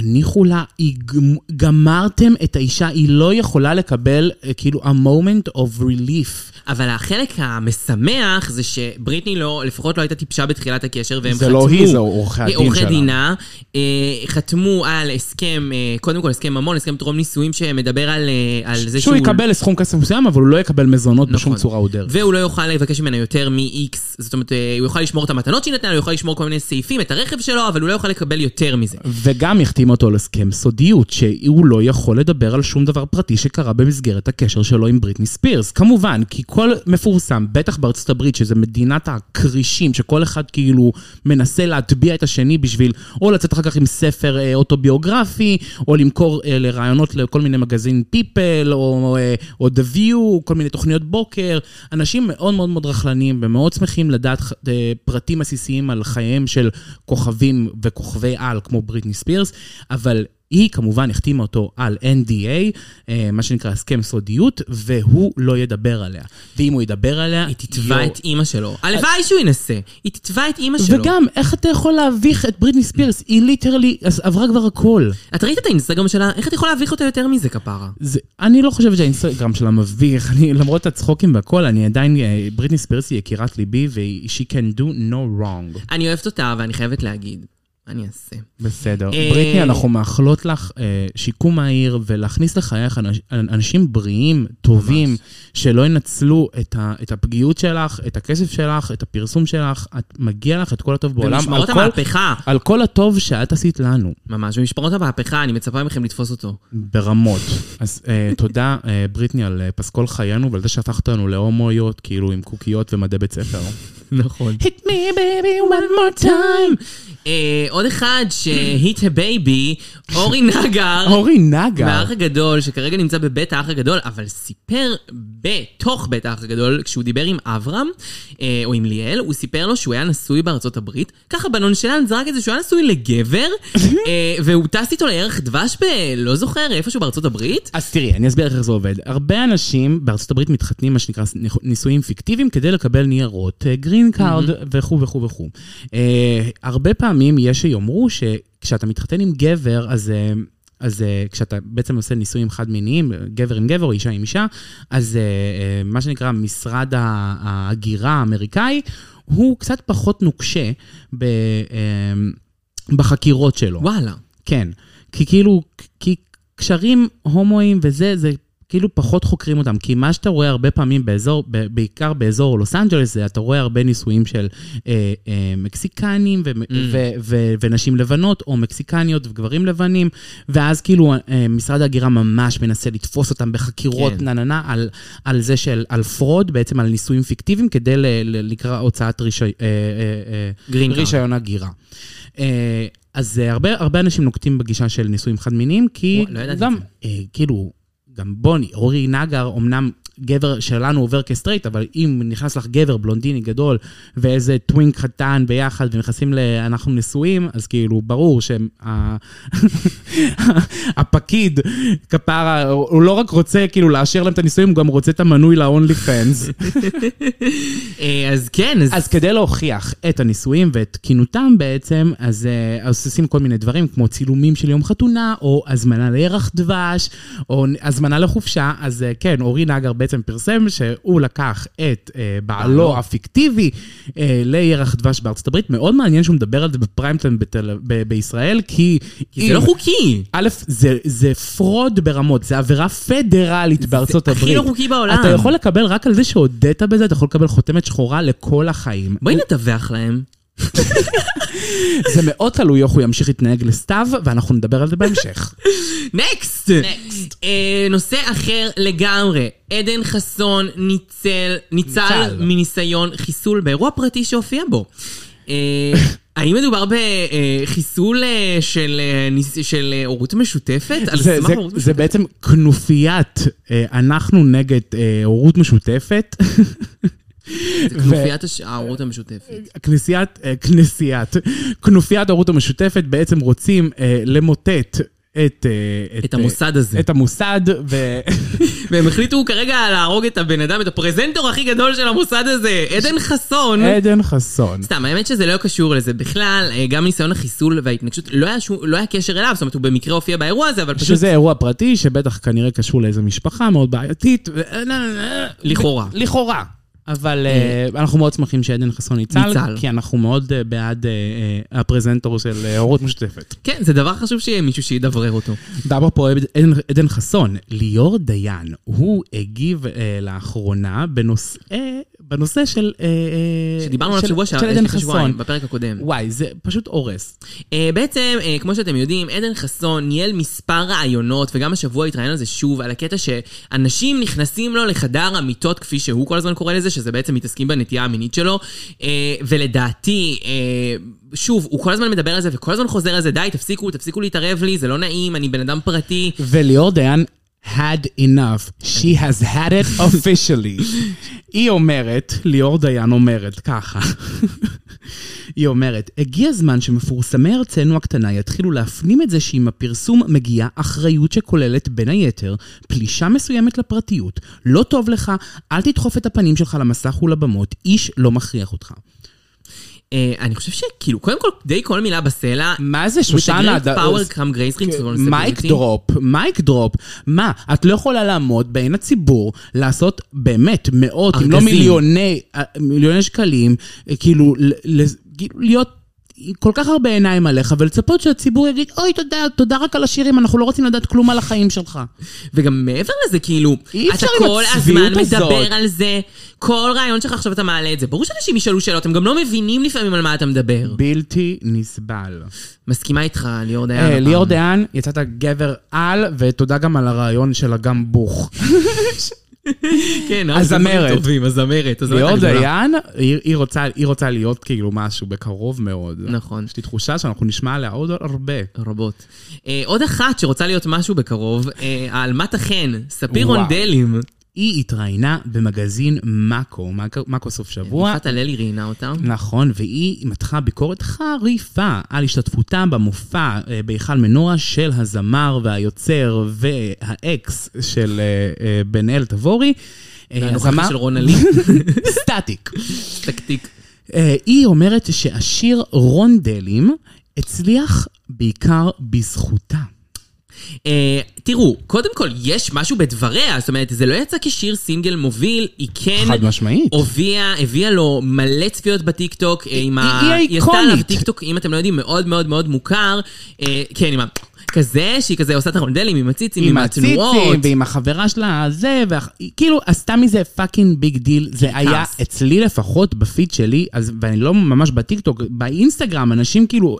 תניחו לה, היא גמ- גמרתם את האישה, היא לא יכולה לקבל אה, כאילו a moment of relief. אבל החלק המשמח זה שבריטני לא, לפחות לא הייתה טיפשה בתחילת הקשר, והם זה חתמו... לא היא, זה עורכי הדין עורכי שלה. דינה, אה, חתמו על הסכם, אה, קודם כל הסכם ממון, הסכם טרום נישואים שמדבר על, אה, על זה שהוא יקבל סכום כסף מסוים, אבל הוא לא יקבל מזונות בשום נכון. צורה או דרך. והוא לא יוכל לבקש ממנה יותר מ-X, זאת אומרת, הוא יוכל לשמור את המתנות שהיא נתנה, הוא יוכל לשמור כל מיני סעיפים, את הרכב שלו, אבל הוא לא יוכל לקבל יותר מזה. וגם החתימה אותו על הסכם סודיות, שהוא לא יכול לדבר על שום דבר פרטי שקרה במסגרת הקשר שלו עם בריטני ספירס. כמובן, כי כל מפורסם, בטח בארצות הברית, שזה מדינת הכרישים, שכל אחד כאילו מנסה להטביע את השני בשביל או לצאת אחר כך עם ספר אה, אוטוביוגרפי, או למכור אה, לרעיונות לכל מיני מגזין פיפל, או, אה, או The View, כל מיני תוכניות בוקר. אנשים מאוד מאוד מאוד רכלניים ומאוד שמחים לדעת אה, פרטים עסיסיים על חייהם של כוכבים וכוכבי על כמו בריטני ספירס, אבל היא כמובן החתימה אותו על NDA, אה, מה שנקרא הסכם סודיות, והוא לא ידבר עליה. ואם הוא ידבר עליה... היא תתבע את אימא שלו. הלוואי שהוא ינסה. היא תתבע את אימא שלו. וגם, איך אתה יכול להביך את בריטני ספירס? היא literally עברה כבר הכל. אתה ראית את האינסטגרם שלה? איך אתה יכול להביך אותה יותר מזה, כפרה? זה, אני לא חושבת שהאינסטגרם שלה מביך, אני, למרות הצחוקים והכל, אני עדיין, אה, בריטני ספירס היא יקירת ליבי, והיא, she can do no wrong. אני אוהבת אותה, ואני חייבת להגיד. מה אני אעשה? בסדר. אה, בריטני, אנחנו מאחלות לך אה, שיקום מהיר ולהכניס לחייך אנש, אנשים בריאים, טובים, שלא ינצלו את, הפגיעות שלך, את הכסף שלך, את הפרסום שלך. את, מגיע לך את כל הטוב בעולם. במשמרות המהפכה. על כל הטוב שאת עשית לנו, ממש, במשמרות המהפכה, אני מצפה מכם לתפוס אותו. ברמות. אז אה, תודה, בריטני, על פסקול חיינו ועל זה שהפכת אותנו להומואיות, כאילו עם קוקיות ומדי בית ספר. נכון. hit me baby one more time. אה, עוד אחד ש hit ה baby, אורי נגר. אורי נגר. מהאח הגדול, שכרגע נמצא בבית האח הגדול, אבל סיפר בתוך בית האח הגדול, כשהוא דיבר עם אברהם, אה, או עם ליאל, הוא סיפר לו שהוא היה נשוי בארצות הברית. ככה בנונשלנט זרק את זה שהוא היה נשוי לגבר, אה, והוא טס איתו לירח דבש ב... לא זוכר, איפשהו בארצות הברית. אז תראי, אני אסביר לך איך זה עובד. הרבה אנשים בארצות הברית מתחתנים, מה שנקרא נישואים פיקטיביים, כדי לקבל ניירות גרין קארד וכו' וכו' וכו'. אה, הרבה פעמים יש שיאמרו שכשאתה מתחתן עם גבר, אז... אה, אז אה, כשאתה בעצם עושה נישואים חד-מיניים, גבר עם גבר או אישה עם אישה, אז אה, אה, מה שנקרא משרד ההגירה האמריקאי, הוא קצת פחות נוקשה ב, אה, בחקירות שלו. וואלה. כן, כי כאילו, כי קשרים הומואים וזה, זה כאילו פחות חוקרים אותם, כי מה שאתה רואה הרבה פעמים באזור, בעיקר באזור לוס אנג'לס, זה אתה רואה הרבה נישואים של אה, אה, מקסיקנים ו- מממ. ו- ו- ונשים לבנות, או מקסיקניות וגברים לבנים, ואז כאילו אה, משרד ההגירה ממש מנסה לתפוס אותם בחקירות כן. נה נה נה על, על זה של, על fraud, בעצם על נישואים פיקטיביים, כדי ל- ל- לקרוא הוצאת רישי, אה, אה, אה. רישיון הגירה. אה, אז אה, הרבה, הרבה אנשים נוקטים בגישה של נישואים חד-מיניים, כי לא גם, אה, כאילו, גם בוני, אורי נגר, אמנם גבר שלנו עובר כסטרייט, אבל אם נכנס לך גבר בלונדיני גדול ואיזה twink קטן ביחד ונכנסים ל... אנחנו נשואים, אז כאילו, ברור שהפקיד, כפרה, הוא לא רק רוצה כאילו לאשר להם את הנישואים, הוא גם רוצה את המנוי ל-OnlyFans. אה, אז כן, אז... אז כדי להוכיח את הנישואים ואת תקינותם בעצם, אז, אה, אז עושים כל מיני דברים, כמו צילומים של יום חתונה, או הזמנה לירח דבש, או הזמנה לחופשה. אז אה, כן, אורי נגר בעצם פרסם שהוא לקח את אה, בעלו הפיקטיבי אה, לירח דבש בארצות הברית. מאוד מעניין שהוא מדבר על זה בפריים טיים בתל- ב- בישראל, כי... כי זה לא חוקי. א', זה, זה fraud ברמות, זה עבירה פדרלית בארצות הכי הברית. לא חוקי בעולם. אתה יכול לקבל רק על זה שהודית בזה, אתה יכול לקבל חותמת שחורה לכל החיים. בואי נדווח להם. זה מאוד תלוי איך הוא ימשיך להתנהג לסתיו, ואנחנו נדבר על זה בהמשך. נקסט! נקסט. נושא אחר לגמרי. עדן חסון ניצל, ניצל ניצל. מניסיון חיסול באירוע פרטי שהופיע בו. אה, האם מדובר בחיסול אה, של אה, של הורות משותפת? על זה, סמך זה, הורות זה בעצם כנופיית, אנחנו נגד הורות משותפת. זה כנופיית ההורות המשותפת. כנסיית, אה, כנסיית, כנופיית ההורות המשותפת בעצם רוצים אה, למוטט את... אה, את המוסד הזה. את המוסד, ו... והם החליטו כרגע להרוג את הבן אדם, את הפרזנטור הכי גדול של המוסד הזה, עדן חסון. עדן חסון. סתם, האמת שזה לא קשור לזה בכלל, אה, גם ניסיון החיסול וההתנגשות, לא היה, שום, לא היה קשר אליו, זאת אומרת, הוא במקרה הופיע באירוע הזה, אבל פשוט... שזה אירוע פרטי, שבטח כנראה קשור לאיזו משפחה מאוד בעייתית. לכאורה. לכאורה. אבל אה, אנחנו מאוד שמחים שעדן חסון ניצל. כי אנחנו מאוד אה, בעד אה, אה, הפרזנטור של אה, הורות משותפת. כן, זה דבר חשוב שיהיה מישהו שידברר אותו. ואפרופו עדן, עדן חסון, ליאור דיין, הוא הגיב אה, לאחרונה בנושאי, בנושא של... אה, אה, שדיברנו עליו שבוע של שעבר, עדן לפני שבועיים, חסון. בפרק הקודם. וואי, זה פשוט הורס. אה, בעצם, כמו שאתם יודעים, עדן חסון ניהל מספר רעיונות, וגם השבוע התראיין על זה שוב, על הקטע שאנשים נכנסים לו לחדר המיטות, כפי שהוא כל הזמן קורא לזה, שזה בעצם מתעסקים בנטייה המינית שלו, ולדעתי, שוב, הוא כל הזמן מדבר על זה, וכל הזמן חוזר על זה, די, תפסיקו, תפסיקו להתערב לי, זה לא נעים, אני בן אדם פרטי. וליאור דיין had enough. She has had it officially. היא אומרת, ליאור דיין אומרת ככה. היא אומרת, הגיע הזמן שמפורסמי ארצנו הקטנה יתחילו להפנים את זה שעם הפרסום מגיעה אחריות שכוללת בין היתר פלישה מסוימת לפרטיות. לא טוב לך, אל תדחוף את הפנים שלך למסך ולבמות, איש לא מכריח אותך. אה, אני חושב שכאילו, קודם כל, די כל מילה בסלע, מה זה שושנה? with a great power come great responsibility. mic drop, mic drop. מה, את לא יכולה לעמוד בעין הציבור, לעשות באמת מאות, אם לא ארגזים. מיליוני, אה, מיליוני שקלים, אה, כאילו, ל- ל- כאילו, להיות... כל כך הרבה עיניים עליך, ולצפות שהציבור יגיד, אוי, תודה, תודה רק על השירים, אנחנו לא רוצים לדעת כלום על החיים שלך. וגם מעבר לזה, כאילו, אי אתה אפשר עם כל הזמן הזאת. מדבר על זה, כל רעיון שלך עכשיו אתה מעלה את זה. ברור שאנשים ישאלו שאלות, הם גם לא מבינים לפעמים על מה אתה מדבר. בלתי נסבל. מסכימה איתך, ליאור דיין. אה. ליאור דיין, יצאת גבר על, ותודה גם על הרעיון של אגם בוך. כן, הזמרת. טובים, הזמרת. ליאור. דיין, היא, היא, רוצה, היא רוצה להיות כאילו משהו בקרוב מאוד. נכון. יש לי תחושה שאנחנו נשמע עליה עוד הרבה. רבות. אה, עוד אחת שרוצה להיות משהו בקרוב, אה, העלמת החן, ספיר. רונדלים. היא התראיינה במגזין מאקו, מאקו, סוף שבוע. יפעת הללי ראיינה אותה. נכון, והיא מתחה ביקורת חריפה על השתתפותה במופע אה, בהיכל מנורה של הזמר והיוצר והאקס של אה, אה, בן אל תבורי. הנוכחי הזמר- של רונה לי. סטטיק. אה, היא אומרת שהשיר רונדלים הצליח בעיקר בזכותה. אה, תראו, קודם כל, יש משהו בדבריה, זאת אומרת, זה לא יצא כשיר סינגל מוביל, היא כן... חד משמעית. הובילה, הביאה לו מלא צפיות בטיקטוק, אה, עם ה... היא היא עשתה עליו האיקונית. טיקטוק, אם אתם לא יודעים, מאוד מאוד מאוד מוכר. אה, כן, עם ה... כזה, שהיא כזה עושה את הרונדלים עם הציצים, עם התנועות. הציצים, ועם החברה שלה, זה, והיא כאילו עשתה מזה fucking big deal. זה היה אצלי לפחות, בפיד שלי, אז, ואני לא ממש בטיקטוק, באינסטגרם, אנשים כאילו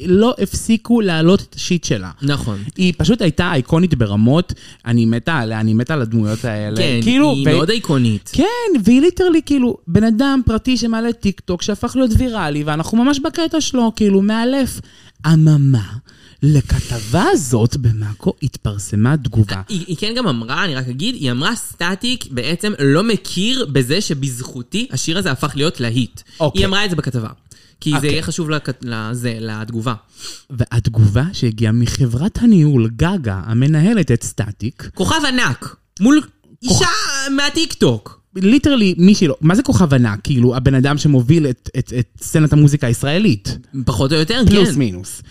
לא הפסיקו להעלות את ה shit שלה. נכון. היא פשוט הייתה אייקונית ברמות, אני מתה עליה, אני מתה על הדמויות האלה. כן, כאילו, היא ו- מאוד איקונית. כן, והיא literally כאילו בן אדם פרטי שמעלה טיק טוק שהפך להיות ויראלי, ואנחנו ממש בקטע שלו, כאילו מאלף. אממה, לכתבה הזאת במאקו התפרסמה תגובה. היא, היא כן גם אמרה, אני רק אגיד, היא אמרה סטטיק בעצם לא מכיר בזה שבזכותי השיר הזה הפך להיות להיט. אוקיי. היא אמרה את זה בכתבה. כי זה אוקיי. יהיה חשוב לכ... לזה, לתגובה. והתגובה שהגיעה מחברת הניהול גגה, המנהלת את סטטיק, כוכב ענק, מול אישה מהטיקטוק. literally מישהי לא, מה זה כוכב ענק? כאילו, הבן אדם שמוביל את, את, את סצנת המוזיקה הישראלית. פחות או יותר, פלוס כן. מינוס.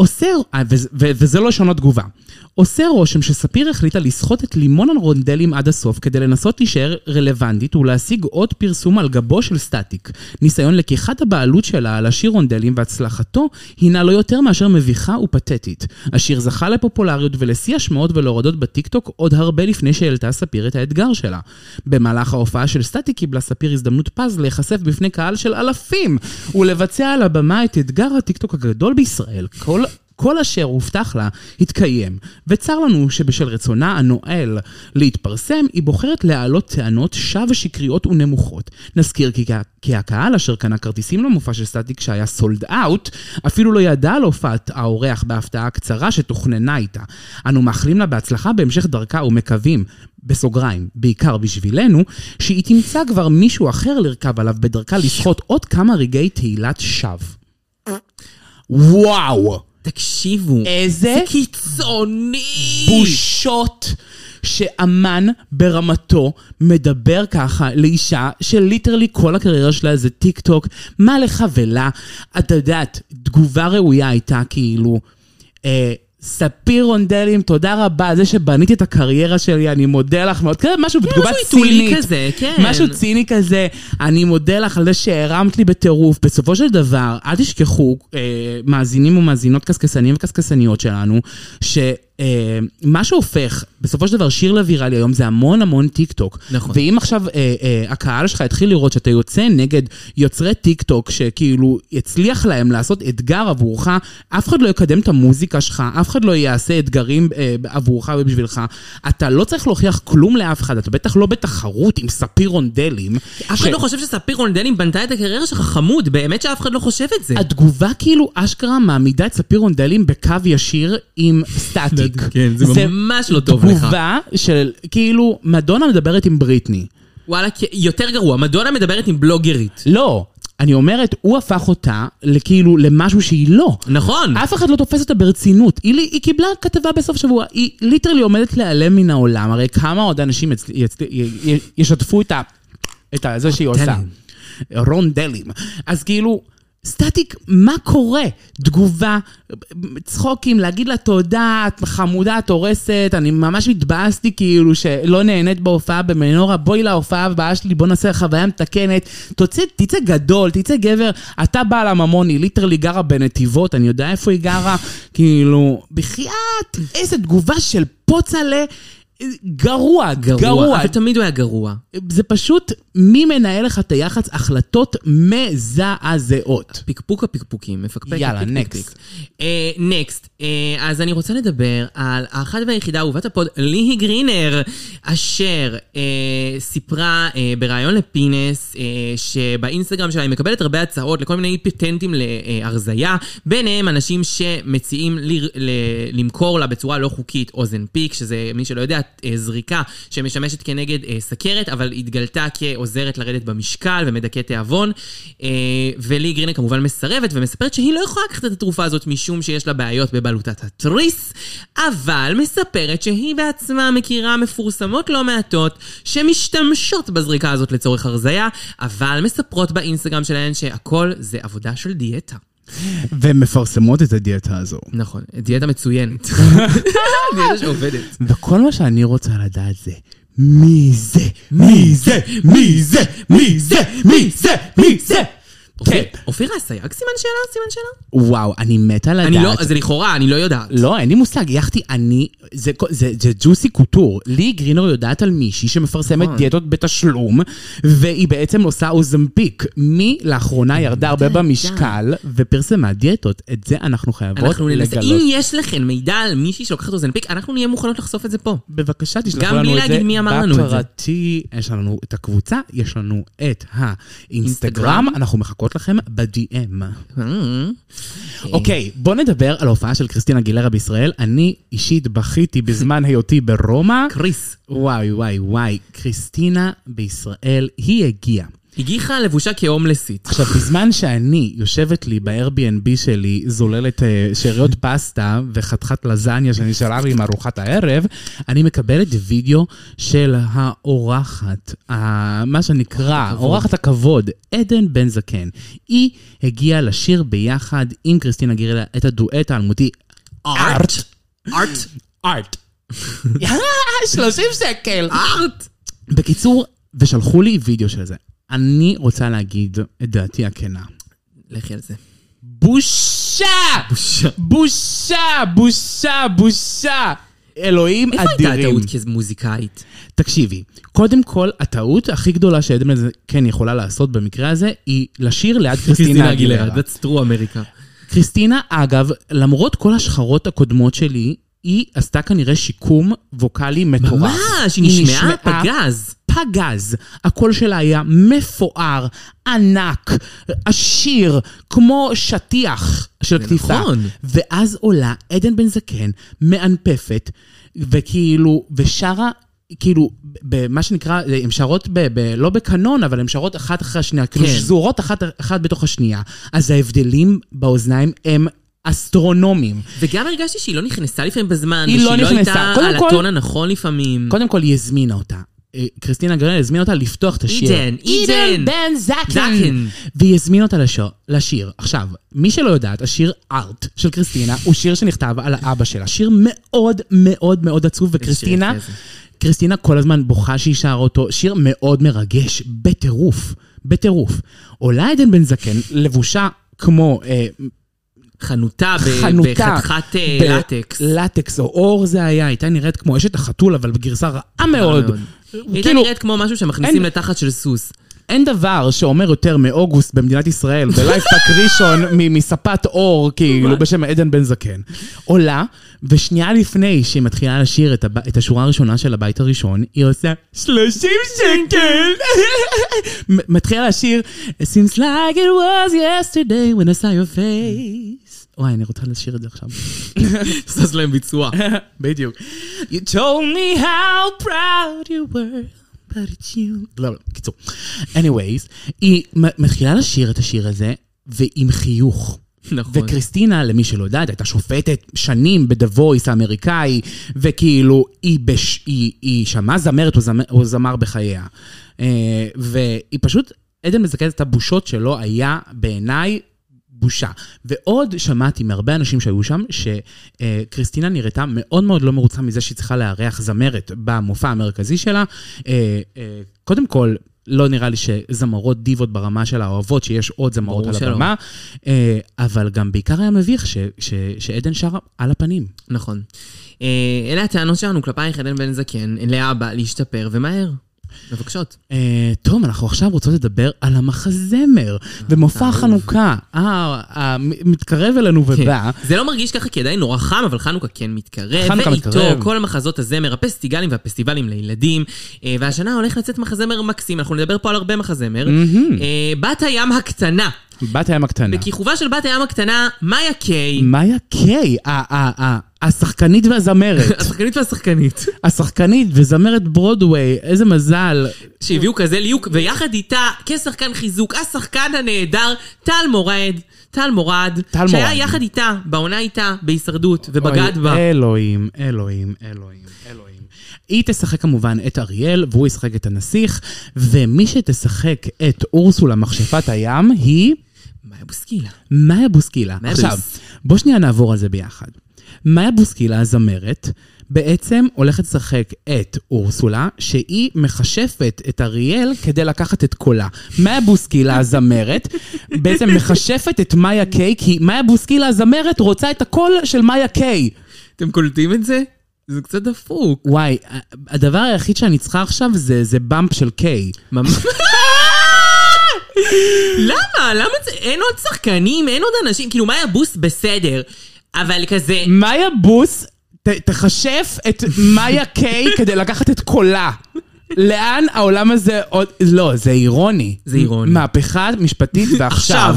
עושה, אה, וזה- לא שונות תגובה, עושה רושם שספיר החליטה לסחוט את לימון הרונדלים עד הסוף כדי לנסות להישאר רלוונטית ולהשיג עוד פרסום על גבו של סטטיק. ניסיון לקיחת הבעלות שלה על השיר רונדלים והצלחתו הינה לא יותר מאשר מביכה ופתטית. השיר זכה לפופולריות ולשיא השמעות ולהורדות בטיקטוק עוד הרבה לפני שהעלתה ספיר את האתגר שלה. במהלך ההופעה של סטטיק קיבלה ספיר הזדמנות פז להיחשף בפני קהל של אלפים ולבצע על הבמה את אתגר הטיקטוק הגדול בישראל. כל כל אשר הובטח לה התקיים, וצר לנו שבשל רצונה הנואל להתפרסם, היא בוחרת להעלות טענות שווא שקריות ונמוכות. נזכיר כי, כי הקהל אשר קנה כרטיסים למופע של סטטיק שהיה סולד אאוט, אפילו לא ידע על הופעת האורח בהפתעה קצרה שתוכננה איתה. אנו מאחלים לה בהצלחה בהמשך דרכה ומקווים, בסוגריים, בעיקר בשבילנו, שהיא תמצא כבר מישהו אחר לרכב עליו בדרכה לסחוט עוד כמה רגעי תהילת שווא. וואו! תקשיבו. איזה זה קיצוני! בושות שאמן ברמתו מדבר ככה לאישה שליטרלי כל הקריירה שלה זה טיק טוק, מה לך ולה? את יודעת, תגובה ראויה הייתה כאילו, אה, ספיר רונדלים, תודה רבה, זה שבנית את הקריירה שלי, אני מודה לך מאוד. כזה משהו בתגובה משהו צינית. כזה, כן. משהו ציני כזה, אני מודה לך על זה שהרמת לי בטירוף. בסופו של דבר, אל תשכחו, אה, מאזינים ומאזינות קשקשנים וקשקשניות שלנו, ש... אה, מה שהופך, בסופו של דבר, שיר לוויראלי היום זה המון המון טיק טוק. נכון. ואם עכשיו אה, אה, הקהל שלך יתחיל לראות שאתה יוצא נגד יוצרי טיק טוק, שכאילו יצליח להם לעשות אתגר עבורך, אף אחד לא יקדם את המוזיקה שלך, אף אחד לא יעשה אתגרים אה, עבורך ובשבילך. אתה לא צריך להוכיח כלום לאף אחד, אתה בטח לא בתחרות עם ספיר רונדלים. אף אחד לא חושב שספיר רונדלים בנתה את הקריירה שלך חמוד, באמת שאף אחד לא חושב את זה. התגובה כאילו אשכרה מעמידה את ספיר רונדלים בקו ישיר עם סטטיק. כן, זה ממש לא טוב לך. תגובה של כאילו, מדונה מדברת עם בריטני. וואלה, יותר גרוע, מדונה מדברת עם בלוגרית. לא, אני אומרת, הוא הפך אותה לכאילו למשהו שהיא לא. נכון. אף אחד לא תופס אותה ברצינות. היא, היא קיבלה כתבה בסוף שבוע, היא literally עומדת להיעלם מן העולם. הרי כמה עוד אנשים יצ... יצ... י... י... ישתפו את ה... את ה... זה שהיא עושה. רונדלים. אז כאילו... סטטיק, מה קורה? תגובה, צחוקים, להגיד לה תודה, את חמודה, את הורסת, אני ממש התבאסתי כאילו שלא נהנית בהופעה במנורה, בואי להופעה הבאה שלי, בוא נעשה חוויה מתקנת, תוצא, תצא גדול, תצא גבר, אתה בעל הממון, היא ליטרלי גרה בנתיבות, אני יודע איפה היא גרה, כאילו, בחייאת, איזה תגובה של פוצלה. גרוע, גרוע, גרוע. אבל תמיד הוא היה גרוע. זה פשוט מי מנהל לך את היח"צ החלטות מזעזעות. פקפוק הפקפוקים, מפקפק יאללה, הפקפוקים. next. אה, next. אז אני רוצה לדבר על האחת והיחידה, אהובת הפוד, ליהי גרינר, אשר אה, סיפרה אה, בריאיון לפינס, אה, שבאינסטגרם שלה היא מקבלת הרבה הצעות לכל מיני פטנטים להרזייה, ביניהם אנשים שמציעים ל- ל- למכור לה בצורה לא חוקית אוזן פיק, שזה, מי שלא יודע, זריקה שמשמשת כנגד אה, סכרת, אבל התגלתה כעוזרת לרדת במשקל ומדכאת תיאבון. אה, ולי גרינר כמובן מסרבת ומספרת שהיא לא יכולה לקחת את התרופה הזאת משום שיש לה בעיות בבלוטת התריס, אבל מספרת שהיא בעצמה מכירה מפורסמות לא מעטות שמשתמשות בזריקה הזאת לצורך הרזייה, אבל מספרות באינסטגרם שלהן שהכל זה עבודה של דיאטה. ומפרסמות את הדיאטה הזו. נכון, דיאטה מצוינת. דיאטה שעובדת. וכל מה שאני רוצה לדעת זה, מי זה? מי זה? מי זה? מי זה? מי זה? מי זה? כן. אופיר- אופירה אסייג סימן שאלה? סימן שאלה? וואו, אני מתה לדעת. אני לא, זה לכאורה, אני לא יודעת. לא, אין לי מושג, יחתי, אני, זה, זה, זה ג'וסי קוטור. לי גרינר יודעת על מישהי שמפרסמת נכון. דיאטות בתשלום, והיא בעצם עושה אוזמפיק. מי לאחרונה ירדה הרבה במשקל ופרסמה דיאטות. את זה אנחנו חייבות לגלות. אם יש לכם מידע על מישהי שלוקחת אוזנפיק, אנחנו נהיה מוכנות לחשוף את זה פה. בבקשה, תשלחו גם לנו בלי את להגיד זה מי אמר לנו את זה. בפרטי. יש לנו את הקבוצה, יש לנו את האינסטגרם, אינסטגרם. אנחנו מחכות לכם ב-DM. אה, אוקיי, בוא נדבר על ההופעה של קריסטינה גילרה בישראל. אני אישית בכיתי בזמן היותי ברומא. קריס. וואי, וואי, וואי, קריסטינה בישראל, היא הגיעה. הגיחה לבושה כהומלסית. עכשיו, בזמן שאני יושבת לי ב-Airbnb שלי, זוללת אה, שאריות פסטה וחתיכת לזניה שנשארה לי עם ארוחת הערב, אני מקבלת וידאו של האורחת, ה- מה שנקרא, אורחת הכבוד, עדן בן זקן. היא הגיעה לשיר ביחד עם קריסטינה גירלה את הדואט האלמותי ארט. ארט. ארט. 30 שקל. ארט. בקיצור, ושלחו לי וידאו של זה. אני רוצה להגיד את דעתי הכנה. לכי על זה. בושה! בושה. בושה! בושה! בושה! אלוהים איפה הייתה אדירים. הטעות כמוזיקאית? תקשיבי, קודם כל, הטעות הכי גדולה שעדן כן יכולה לעשות במקרה הזה, היא לשיר ליד קריסטינה אגילרה. That's true אמריקה. קריסטינה, אגב, למרות כל השחרות הקודמות שלי, היא עשתה כנראה שיקום ווקאלי מטורף. ממש, היא נשמעה פגז. פגז. הקול שלה היה מפואר, ענק, עשיר, כמו שטיח של כתיפה. נכון. ואז עולה עדן בן זקן, מאנפפת, וכאילו, ושרה... כאילו, במה שנקרא, הן שרות, ב, ב, לא בקנון, אבל הן שרות אחת אחרי השנייה, כאילו כן. שזורות אחת, אחת בתוך השנייה. אז ההבדלים באוזניים הם אסטרונומיים. וגם הרגשתי שהיא לא נכנסה לפעמים בזמן, היא לא ושהיא לא נכנסה. הייתה קודם על כל- הטון הנכון לפעמים. קודם כל, היא הזמינה אותה. אה, קריסטינה גרנל הזמינה אותה לפתוח את השיר. עידן, עידן. בן זקן. והיא הזמינה אותה לשיר, לשיר. עכשיו, מי שלא יודעת, השיר ארט של קריסטינה הוא שיר שנכתב על האבא שלה. שיר מאוד מאוד מאוד עצוב, וקריסטינה. קריסטינה כל הזמן בוכה שהיא שרה אותו. שיר מאוד מרגש, בטירוף, בטירוף. עולה עדן בן זקן, לבושה כמו... אה, חנותה חנותה. בחתיכת אה, ב- לטקס. לטקס או אור זה היה, הייתה נראית כמו אשת החתול, אבל בגרסה רעה מאוד. מאוד. הייתה כאילו, נראית כמו משהו שמכניסים לתחת של סוס. אין דבר שאומר יותר מאוגוסט במדינת ישראל, בלייב פארק ראשון מספת אור, כאילו, בשם עדן בן זקן. עולה, ושנייה לפני שהיא מתחילה לשיר את, הב... את השורה הראשונה של הבית הראשון, היא עושה 30 שקל. מתחילה לשיר, It seems like it was yesterday when I saw your face. וואי, אני רוצה לשיר את זה עכשיו. זז להם ביצוע. בדיוק. You told me how proud you were, but it's you. לא, לא, קיצור. anyways, היא מתחילה לשיר את השיר הזה, ועם חיוך. נכון. וקריסטינה, למי שלא יודעת, הייתה שופטת שנים ב"דה וויס" האמריקאי, וכאילו, היא, בש... היא, היא שמעה זמרת או, זמר, או זמר בחייה. אה, והיא פשוט, עדן מזכרת את הבושות שלו, היה בעיניי בושה. ועוד שמעתי מהרבה אנשים שהיו שם, שקריסטינה נראתה מאוד מאוד לא מרוצה מזה שהיא צריכה לארח זמרת במופע המרכזי שלה. אה, אה, קודם כל, לא נראה לי שזמרות דיבות ברמה שלה אוהבות, שיש עוד זמרות על שלא. הבמה, אה, אבל גם בעיקר היה מביך ש, ש, שעדן שרה על הפנים. נכון. אלה הטענות שלנו כלפייך, עדן בן זקן, להבא, להשתפר, ומהר. מבקשות. אה, טוב, אנחנו עכשיו רוצות לדבר על המחזמר ומופע חנוכה. אה, אה, מתקרב אלינו ובא. זה לא מרגיש ככה כי עדיין נורא חם, אבל חנוכה כן מתקרב. חנוכה ואיתו מתקרב. כל מחזות הזמר, הפסטיגלים והפסטיבלים לילדים. אה, והשנה הולך לצאת מחזמר מקסים, אנחנו נדבר פה על הרבה מחזמר. אה, בת הים הקטנה. בת הים הקטנה. בכיכובה של בת הים הקטנה, מאיה קיי. מאיה קיי, השחקנית והזמרת. השחקנית והשחקנית. השחקנית וזמרת ברודוויי, איזה מזל. שהביאו כזה ליהוק, ויחד איתה, כשחקן חיזוק, השחקן הנהדר, טל מורד. טל מורד, טל שהיה מורד. יחד איתה, בעונה איתה, בהישרדות, ובגד אוי, בה. אלוהים, אלוהים, אלוהים, אלוהים. היא תשחק כמובן את אריאל, והוא ישחק את הנסיך, ומי שתשחק את אורסולה מכשפת הים היא מאיה בוסקילה. מאיה בוסקילה. עכשיו. בוא שנייה נעבור על זה ביחד. מאיה בוסקילה הזמרת, בעצם הולכת לשחק את אורסולה, שהיא מכשפת את אריאל כדי לקחת את קולה. מאיה בוסקילה הזמרת, בעצם מכשפת את מאיה קיי, כי מאיה בוסקילה הזמרת רוצה את הקול של מאיה קיי. אתם קולטים את זה? זה קצת דפוק. וואי, הדבר היחיד שאני צריכה עכשיו זה, זה באמפ של קיי. ממש. למה? למה זה? אין עוד שחקנים, אין עוד אנשים, כאילו מאיה בוס בסדר, אבל כזה... מאיה בוס ת, תכשף את מאיה קיי כדי לקחת את קולה. לאן העולם הזה עוד... לא, זה אירוני. זה אירוני. מהפכה משפטית ועכשיו.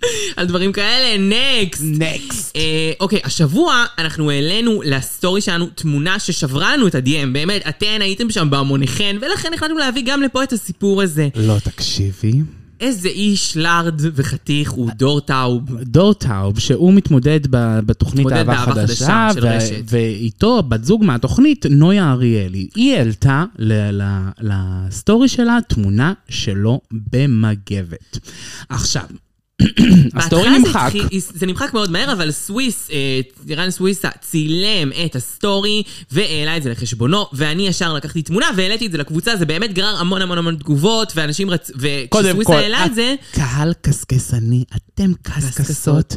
על דברים כאלה, נקסט. נקסט. אה, אוקיי, השבוע אנחנו העלינו לסטורי שלנו תמונה ששברה לנו את ה-DM, באמת, אתן הייתם שם בהמוניכן, ולכן החלטנו להביא גם לפה את הסיפור הזה. לא, תקשיבי. איזה איש לארג' וחתיך הוא דור טאוב. דור טאוב, שהוא מתמודד בתוכנית אהבה חדשה, חדשה ו-. ואיתו בת זוג מהתוכנית, נויה אריאלי. היא העלתה לסטורי שלה תמונה שלו במגבת. עכשיו, הסטורי נמחק. זה נמחק מאוד מהר, אבל סוויס, אה, רן סוויסה צילם את הסטורי והעלה את זה לחשבונו, ואני ישר לקחתי תמונה והעליתי את זה לקבוצה, זה באמת גרר המון המון המון תגובות, ואנשים רצ... קודם וכשסוויסה העלה את זה, קהל קסקסני, אתם קסקסות,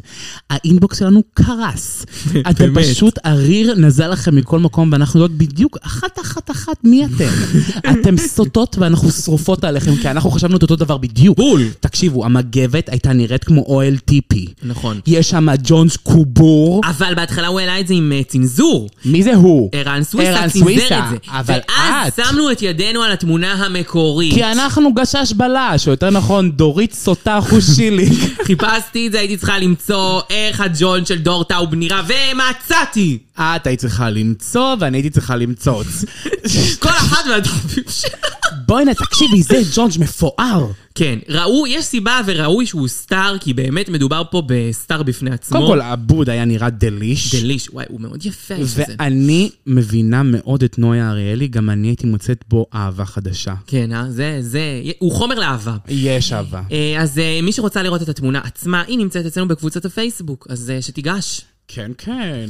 האינבוקס שלנו קרס. אתם. פשוט הריר נזל לכם מכל מקום, ואנחנו יודעות בדיוק אחת אחת אחת מי אתם. אתם סוטות ואנחנו שרופות עליכם, כי אנחנו חשבנו את אותו דבר בדיוק. בול. תקשיבו, המגבת הייתה נראית כמו אוהל טיפי. נכון. יש שם ג'ונס קובור. אבל בהתחלה הוא העלה את זה עם אה, צנזור. מי זה הוא? ערן סוויסה ערן צנזר את זה. אבל ואז את- שמנו את ידינו על התמונה המקורית. כי אנחנו גשש בלש, או יותר נכון, דורית סוטה חושיליק. חיפשתי את זה, הייתי צריכה למצוא איך הג'ון של דור טאוב נראה, ומצאתי! את היית צריכה למצוא, ואני הייתי צריכה למצוץ. כל אחת מהדחופים שלה. בואי הנה, תקשיבי, זה ג'ונג' מפואר. כן, ראו, יש סיבה וראוי שהוא סטאר, כי באמת מדובר פה בסטאר בפני עצמו. קודם כל, הבוד היה נראה דליש. דליש, וואי, הוא מאוד יפה. ואני מבינה מאוד את נויה אריאלי, גם אני הייתי מוצאת בו אהבה חדשה. כן, אה? זה, זה, הוא חומר לאהבה. יש אהבה. אה, אז אה, מי שרוצה לראות את התמונה עצמה, היא נמצאת אצלנו בקבוצת הפייסבוק, אז אה, שתיגש. כן, כן.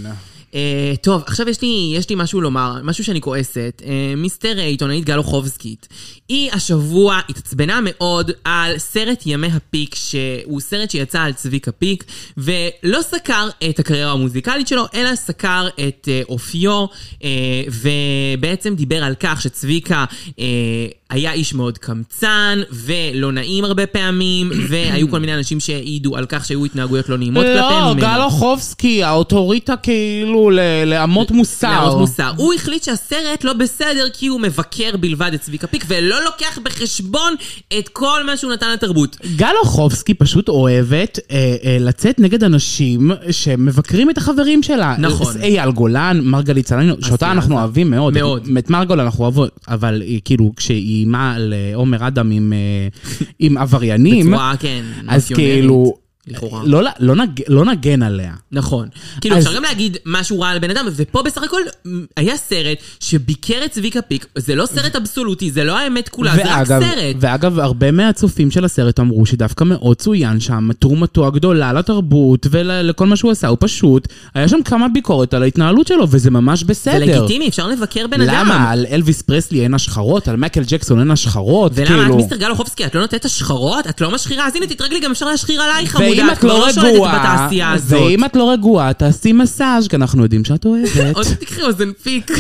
אה, טוב, עכשיו יש לי, יש לי משהו לומר, משהו שאני כועסת. אה, מיסטר עיתונאית גל אוחובסקית, היא השבוע התעצבנה מאוד על סרט ימי הפיק, שהוא סרט שיצא על צביקה פיק, ולא סקר את הקריירה המוזיקלית שלו, אלא סקר את אה, אופיו, אה, ובעצם דיבר על כך שצביקה... אה, היה איש מאוד קמצן, ולא נעים הרבה פעמים, והיו כל מיני אנשים שהעידו על כך שהיו התנהגויות לא נעימות כלפי לא, ממנו. גל אוחובסקי, האוטוריטה כאילו ל- לאמות מוסר. לאמות מוסר. הוא החליט שהסרט לא בסדר כי הוא מבקר בלבד את צביקה פיק, ולא לוקח בחשבון את כל מה שהוא נתן לתרבות. גל אוחובסקי פשוט אוהבת אה, אה, לצאת נגד אנשים שמבקרים את החברים שלה. נכון. אייל גולן, מרגלית צלנינו, שאותה אנחנו. אוהבים מאוד. מאוד. את מרגול אנחנו אוהבות, אבל היא, כאילו, כשהיא איימה על עומר אדם עם, אה, עם עבריינים, בצורה, כן, אז כאילו, לכאורה. לא, לא, נג, לא נגן עליה. נכון. כאילו, אז- אפשר גם להגיד משהו רע על בן אדם, ופה בסך הכל היה סרט שביקר את צביקה פיק, זה לא סרט אבסולוטי, זה לא האמת כולה, זה רק סרט. ואגב, הרבה מהצופים של הסרט אמרו שדווקא מאוד צוין שם תרומתו הגדולה לתרבות ולכל מה שהוא עשה. הוא פשוט, היה שם כמה ביקורת על ההתנהלות שלו, וזה ממש זה בסדר. לגיטימי, אפשר לבקר בן אדם. למה? על אלוויס פרסלי אין השחרות? על מייקל ג'קסון אין השחרות? ולמה את כאילו- מיסטר גל אוחובסקי, את לא נותנת השחרות? את לא משחירה? אז הנה, תתרגלי, גם אפשר להשחיר עלייך. ואם את לא שולטת רגועה. ואם את לא רגועה, תעשי מסאז', כי אנחנו יודעים שאת אוהבת. עוד תקחי אוזן פיק.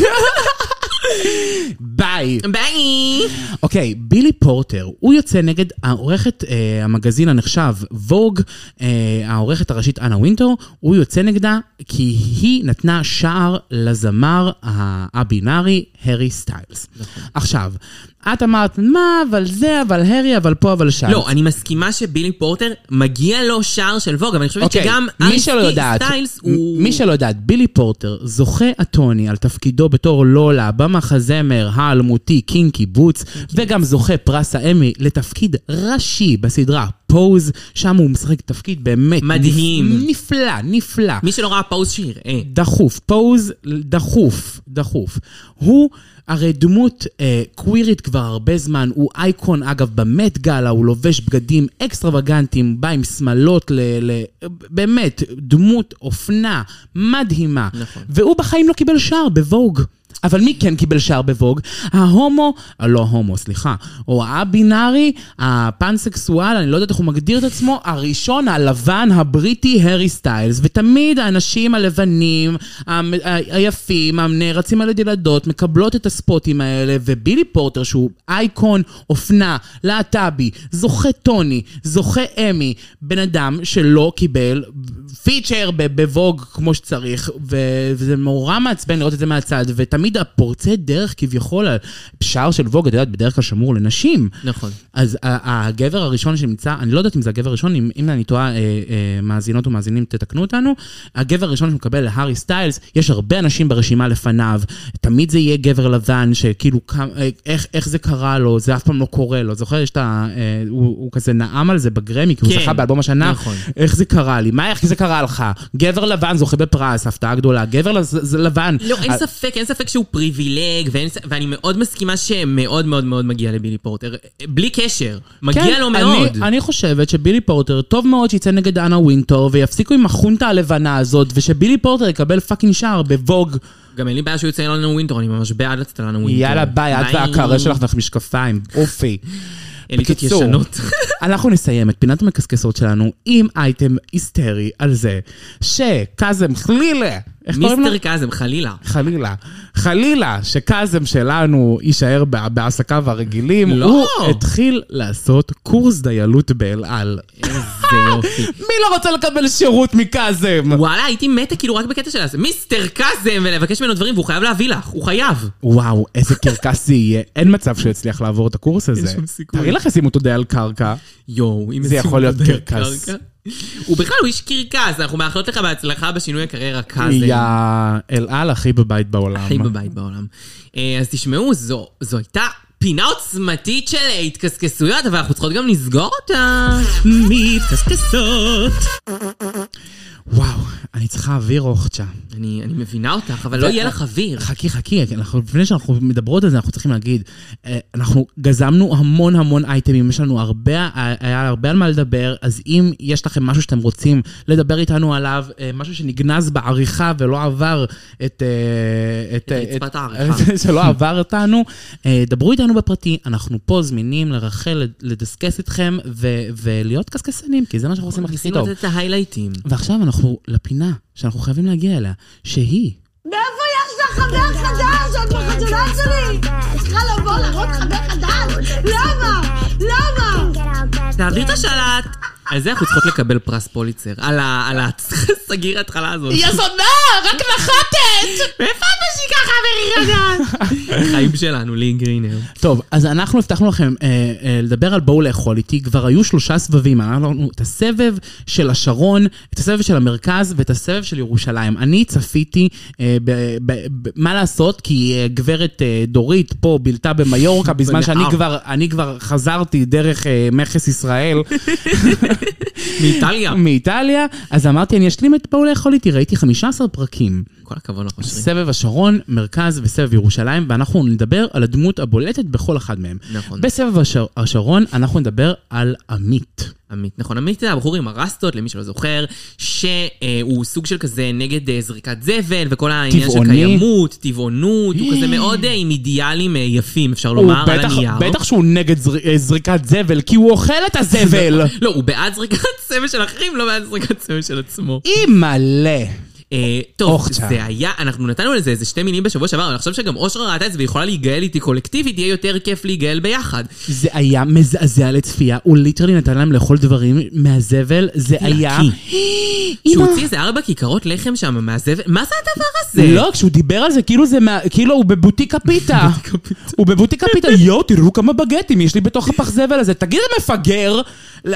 ביי. ביי. אוקיי, בילי פורטר, הוא יוצא נגד העורכת אה, המגזין הנחשב ווג, אה, העורכת הראשית אנה וינטור, הוא יוצא נגדה כי היא נתנה שער לזמר הבינארי, הרי סטיילס. עכשיו, את אמרת, מה, אבל זה, אבל הרי, אבל פה, אבל שם. לא, אני מסכימה שבילי פורטר, מגיע לו שער של ווג, אבל אני חושבת אוקיי, שגם מי ארי שלא יודעת, סטיילס הוא... מי שלא יודעת, בילי פורטר זוכה הטוני על תפקידו בתור לולה במחזמר האלמותי קינקי בוטס, וגם זוכה פרס האמי לתפקיד ראשי בסדרה פוז, שם הוא משחק תפקיד באמת מדהים. נפ- נפלא, נפלא. מי שלא ראה פוז שיראה. דחוף, פוז דחוף, דחוף. הוא הרי דמות אה, קווירית כבר הרבה זמן, הוא אייקון אגב במט גאלה, הוא לובש בגדים אקסטרווגנטיים, בא עם שמלות, ל, ל, באמת, דמות אופנה מדהימה. נכון. והוא בחיים לא קיבל שער בווג. אבל מי כן קיבל שער בווג? ההומו, אה, לא ההומו, סליחה, או הבינארי, הפאנסקסואל, אני לא יודעת איך הוא מגדיר את עצמו, הראשון, הלבן, הבריטי, הרי סטיילס. ותמיד האנשים הלבנים, המ- היפים, הנערצים על ידי ילדות, מקבלות את הספוטים האלה, ובילי פורטר, שהוא אייקון אופנה, להט"בי, זוכה טוני, זוכה אמי, בן אדם שלא קיבל feature ב- בווג כמו שצריך, וזה נורא מעצבן לראות את זה מהצד, ותמיד הפורצי דרך כביכול, השער של ווג, את יודעת, בדרך כלל שמור לנשים. נכון. אז הגבר הראשון שנמצא, אני לא יודעת אם זה הגבר הראשון, אם, אם אני טועה, אה, אה, מאזינות ומאזינים, תתקנו אותנו. הגבר הראשון שמקבל להארי סטיילס, יש הרבה אנשים ברשימה לפניו, תמיד זה יהיה גבר לבן, שכאילו, אה, איך, איך זה קרה לו, זה אף פעם לא קורה לו. זוכר, יש את ה... אה, הוא, הוא כזה נאם על זה בגרמי, כי הוא כן, זכה באלבום השנה. נכון. איך זה קרה לי? מה, איך זה קרה לך? גבר לבן זוכה בפרס, הפתעה גדולה. גבר לבן. לא, אין אה, ספק, אין ספק שהוא פריבילג, ואני מאוד מסכימה שמאוד מאוד מאוד מגיע לבילי פורטר. בלי קשר, מגיע כן, לו מאוד. אני חושבת שבילי פורטר, טוב מאוד שיצא נגד אנה וינטור, ויפסיקו עם החונטה הלבנה הזאת, ושבילי פורטר יקבל fucking שער בווג. גם אין לי בעיה שהוא יוצא לאנה ווינטור, אני ממש בעד לצאת לאנה ווינטור. יאללה ביי, את והקרא שלך לך משקפיים. אופי. אליטות ישנות. אנחנו נסיים את פינת המקסקסות שלנו עם אייטם היסטרי על זה שקאזם חלילה, איך קוראים לו? מיסטר קאזם, חלילה. חלילה, חלילה שקאזם שלנו יישאר בעסקיו הרגילים, לא. הוא התחיל לעשות קורס דיילות באל על. איזה יופי. מי לא רוצה לקבל שירות מקאזם? וואלה, הייתי מתה כאילו רק בקטע של מיסטר קאזם, ולבקש ממנו דברים, והוא חייב להביא לך, הוא חייב. וואו, איזה קרקס זה יהיה. אין מצב שהוא יצליח לעבור את הקורס הזה. שום סיכוי. תארי לך ישימו אותו די על קרקע. יואו, אם זה יכול להיות קרקס. הוא בכלל, הוא איש קרקס, אנחנו מאחלות לך בהצלחה בשינוי הקריירה קאזם. יא אל על הכי בבית בעולם. הכי בבית בעולם. אה, אז תשמעו, זו, זו הייתה פינה עוצמתית של התקסקסויות, אבל אנחנו צריכות גם לסגור אותה. מתקסקסות. וואו, אני צריכה אוויר אוכצ'ה. אני אני מבינה אותך, אבל לא יהיה לך אוויר. חכי, חכי, כי אנחנו- לפני שאנחנו מדברות על זה, אנחנו צריכים להגיד, אה, אנחנו גזמנו המון המון אייטמים, יש לנו הרבה, היה הרבה על מה לדבר, אז אם יש לכם משהו שאתם רוצים לדבר איתנו עליו, אה, משהו שנגנז בעריכה ולא עבר את... אה, את רצפת העריכה. שלא עבר אותנו, אה, דברו איתנו בפרטי, אנחנו פה זמינים לרחל, לדסקס איתכם ולהיות קסקסנים, כי זה מה שאנחנו עושים הכי טוב. ועכשיו אנחנו לפינה שאנחנו חייבים להגיע אליה, שהיא... מאיפה יש לך חבר חדש? את בחתונה שלי! צריכה לבוא להראות חבר חדש! למה? למה? תעביר את השלט. על זה אנחנו צריכות לקבל פרס פוליצר. על הסגיר ההתחלה הזאת. יא זונה, רק נחתת! מאיפה את משיקה חברי? חיים שלנו, לי גרינר. טוב, אז אנחנו הבטחנו לכם אה, אה, לדבר על בואו לאכול איתי, כבר היו שלושה סבבים, לנו את הסבב של השרון, את הסבב של המרכז ואת הסבב של ירושלים. אני צפיתי, אה, ב, ב, ב, מה לעשות, כי גברת דורית פה בילתה במיורקה, בזמן שאני. כבר, חזרתי דרך מכס ישראל מאיטליה. מאיטליה, אז אמרתי, אני אשלים את בואו לאכול איתי, ראיתי 15 פרקים. כל הכבוד לך, אושרי. סבב השרון, מרכז וסבב ירושלים, ואנחנו נדבר על הדמות הבולטת בכל אחד מהם. נכון. בסבב השר, השרון אנחנו נדבר על עמית. עמית, נכון, עמית זה הבחור עם הרסטות, למי שלא זוכר, שהוא סוג של כזה נגד אה, זריקת זבל, וכל העניין של טבעוני. קיימות, טבעונות, הוא כזה מאוד אה, עם אידיאלים אה, יפים, אפשר לומר, על הנייר. בטח שהוא נגד זר, אה, זריקת זבל, כי הוא אוכל את הזבל. לא, הוא בעד זריקת סבל של אחרים, לא בעד זריקת סבל של עצמו. אימא'לה. אה, טוב, אוכצ'ה. זה היה, אנחנו נתנו לזה איזה שתי מילים בשבוע שעבר, אני חושב שגם אושרה ראתה את זה ויכולה להיגאל איתי קולקטיבית, יהיה יותר כיף להיגאל ביחד. זה היה מזעזע לצפייה, הוא ליטרלי נתן להם לאכול דברים מהזבל, זה היה... שהוא הוציא איזה ארבע כיכרות לחם שם מהזבל, מה זה הדבר הזה? לא, כשהוא דיבר על זה, כאילו זה מה... כאילו הוא בבוטיק הפיתה. הוא בבוטיק הפיתה, יואו, תראו כמה בגטים יש לי בתוך הפח זבל הזה. תגיד, מפגר,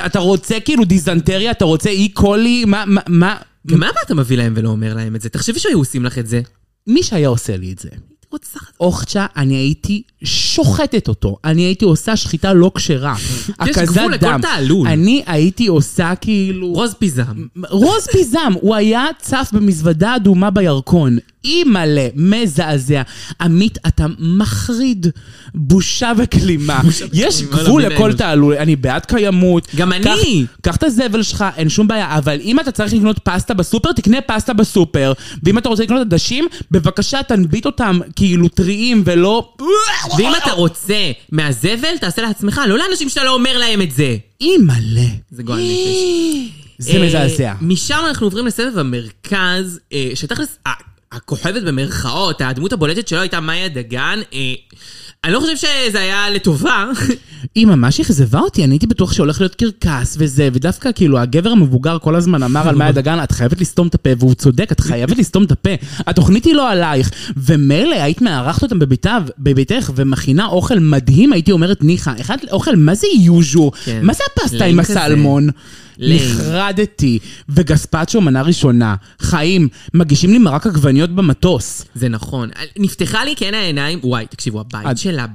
אתה רוצה כאילו דיזנטריה, אתה רוצה אי קולי, מה, מה, מה... אתה מביא להם ולא אומר להם את זה? תחשבי שהיו עושים לך את זה. מי שהיה עושה לי את זה. רוצה... אוכצ'ה, אני הייתי שוחטת אותו. אני הייתי עושה שחיטה לא כשרה. יש גבול לכל. תעלול. אני הייתי עושה כאילו... רוז פיזם. רוז פיזם, הוא היה צף במזוודה אדומה בירקון. אימא'לה, מזעזע. עמית, אתה מחריד. בושה וכלימה. יש גבול לכל. תעלול. אני בעד קיימות. גם אני. קח את הזבל שלך, אין שום בעיה. אבל אם אתה צריך לקנות פסטה בסופר, תקנה פסטה בסופר. ואם אתה רוצה לקנות עדשים, בבקשה תנביט אותם כאילו טריים ולא... ואם אתה רוצה מהזבל, תעשה לעצמך, לא לאנשים שאתה לא אומר להם את זה. אימא'לה. זה גועל נפש. זה אה, מזעזע. משם אנחנו עוברים לסבב המרכז, אה, שתכלס, הכוכבת במרכאות, הדמות הבולטת שלו הייתה מאיה דגן. אני לא חושב שזה היה לטובה. היא ממש אכזבה אותי, אני הייתי בטוח שהולך להיות קרקס וזה, ודווקא כאילו הגבר המבוגר כל הזמן אמר על מאיה דגן, את חייבת לסתום את הפה, והוא צודק, את חייבת לסתום את הפה. התוכנית היא לא עלייך, ומילא היית מארחת אותם בביתה, בביתך ומכינה אוכל מדהים, הייתי אומרת ניחא, אחד אוכל, מה זה יוז'ו? כן. מה זה הפסטה עם. הסלמון? נחרדתי, וגספצ'ו מנה ראשונה. חיים, מגישים לי מרק עגבניות במטוס. זה נכון. נפתחה לי כן העיניים, וואי, תקשיבו, הבית שלה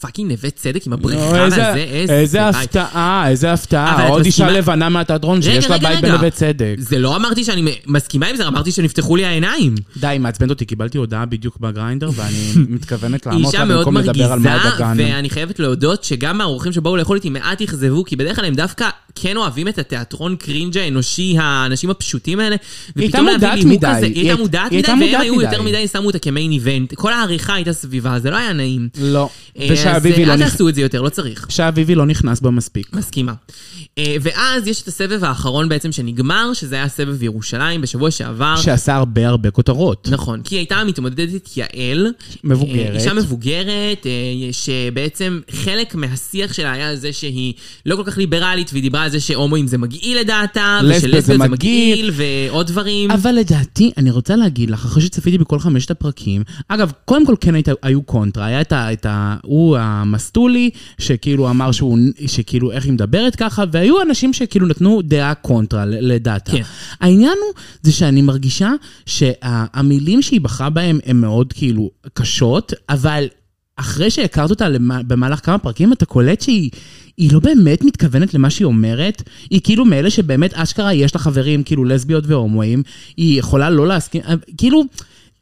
ב fucking נווה צדק עם הבריכה לא, איזה- והזה, איזה בית. הפתעה, איזה הפתעה. עוד אישה לבנה מהתיאטרון שיש לה בית. בנווה צדק. זה לא אמרתי שאני מסכימה עם זה, אמרתי שנפתחו לי העיניים. די, מעצבנת אותי, קיבלתי הודעה בדיוק בגריינדר, ואני מתכוונת היא אישה לה במקום לדבר על מאיה דגן. ואני חייבת להודות שגם האורחים שבאו לאכול איתי מעט אכזבו, כי בדרך כלל הם דווקא כן אוהבים את התיאטרון קרינג' האנושי, האנשים הפשוטים האלה. הייתה ופתאום להביא מודעת מדי. היא היא הייתה הי- מודעת היא מדי, הייתה והם היו. יותר מדי, שמו אותה כמיין איבנט. כל העריכה הייתה סביבה, זה לא היה נעים. לא. ושאביבי אז לא אל נכ- תעשו את זה יותר, לא צריך. שאביבי לא נכנס בה מספיק. מסכימה. אה, ואז יש את הסבב האחרון בעצם שנגמר, שזה היה סבב ירושלים בשבוע שעבר. שעשה הרבה הרבה כותרות. נכון, כי הייתה מתמודדת יעל. מבוגרת. אה, אישה מבוגרת, אה, שבעצם חלק מהשיח שלה היה זה שהיא לא כל כך ליברלית, והיא דיברה על זה שהומואים זה מגעיל לדעתה, ושלסביות זה מגעיל. ועוד דברים. אבל לדעתי, אני רוצה להגיד לך, אחרי שצפיתי בכל חמשת הפרקים, אגב, קודם כל כן היית, היו קונטרה, היה את ה... הוא המסטולי, שכאילו אמר שהוא, שכאילו איך היא מדברת ככה, והיו אנשים שכאילו נתנו דעה קונטרה לדעתה. כן. העניין הוא, זה שאני מרגישה שהמילים שהיא בחרה בהם הן מאוד כאילו קשות, אבל... אחרי שהכרת אותה למ- במהלך כמה פרקים, אתה קולט שהיא... היא לא באמת מתכוונת למה שהיא אומרת, היא כאילו מאלה שבאמת אשכרה יש לה חברים, כאילו לסביות והומואים, היא יכולה לא להסכים, כאילו,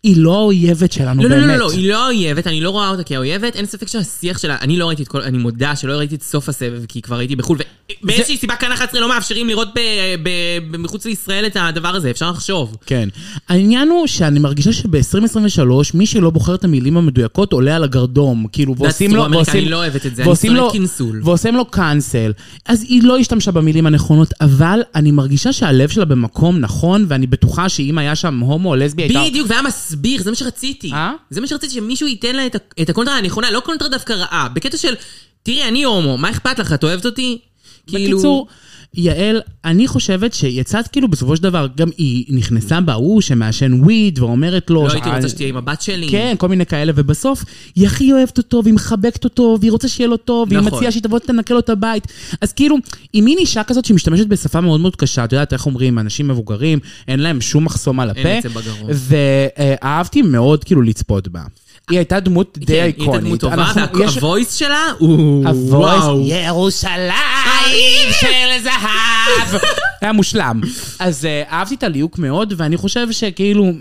היא לא האויבת שלנו לא, באמת. לא, לא, לא, היא לא האויבת, אני לא רואה אותה כאויבת, אין ספק שהשיח שלה, אני לא ראיתי את כל, אני מודה שלא ראיתי את סוף הסבב, כי כבר הייתי בחו"ל, ובאיזושהי סיבה כאן 11 לא מאפשרים לראות ב- ב- ב- מחוץ לישראל את הדבר הזה, אפשר לחשוב. כן. העניין הוא שאני מרגישה שב-2023, מי שלא בוחר את המילים המדויקות עולה על הגרדום, כאילו, ועושים לו... ועושים- אני לא אוהבת את זה, אני ועושים שונאת לו- cancel. ועושים לו cancel. אז היא לא השתמשה במילים הנכונות, אבל אני מרגישה שהלב שלה במקום נכון, ואני בטוחה שאם היה שם הומו או לסבי, הייתה... בדיוק, והיה מסביר, זה מה שרציתי. אה? זה מה שרציתי, שמישהו ייתן לה את ה- את הקונטרה הנכונה, לא קונטרה דווקא רעה, בקטע של, תראי, אני הומו, מה אכפת לך, את אוהבת אותי? כאילו... בקיצור, יעל, אני חושבת שיצאת כאילו בסופו של דבר, גם היא נכנסה בהוא שמעשן וויד ואומרת לו... לא הייתי רוצה שתהיה עם הבת שלי. כן, כל מיני כאלה, ובסוף היא הכי אוהבת אותו, והיא מחבקת אותו, והיא רוצה שיהיה לו טוב, והיא נכון. מציעה שהיא תבוא תנקה לו את הבית. אז כאילו, היא מין אישה כזאת שמשתמשת בשפה מאוד מאוד קשה, את יודעת איך אומרים, אנשים מבוגרים, אין להם שום מחסום על אין הפה. עצם בגרון. ואהבתי מאוד כאילו לצפות בה. היא הייתה דמות די כן, היא איקונית. הייתה דמות טובה, והוויס שלה הוא... הוויס. ירושלים של זהב. היה מושלם. אז uh, אהבתי את הליהוק מאוד, ואני חושב שכאילו,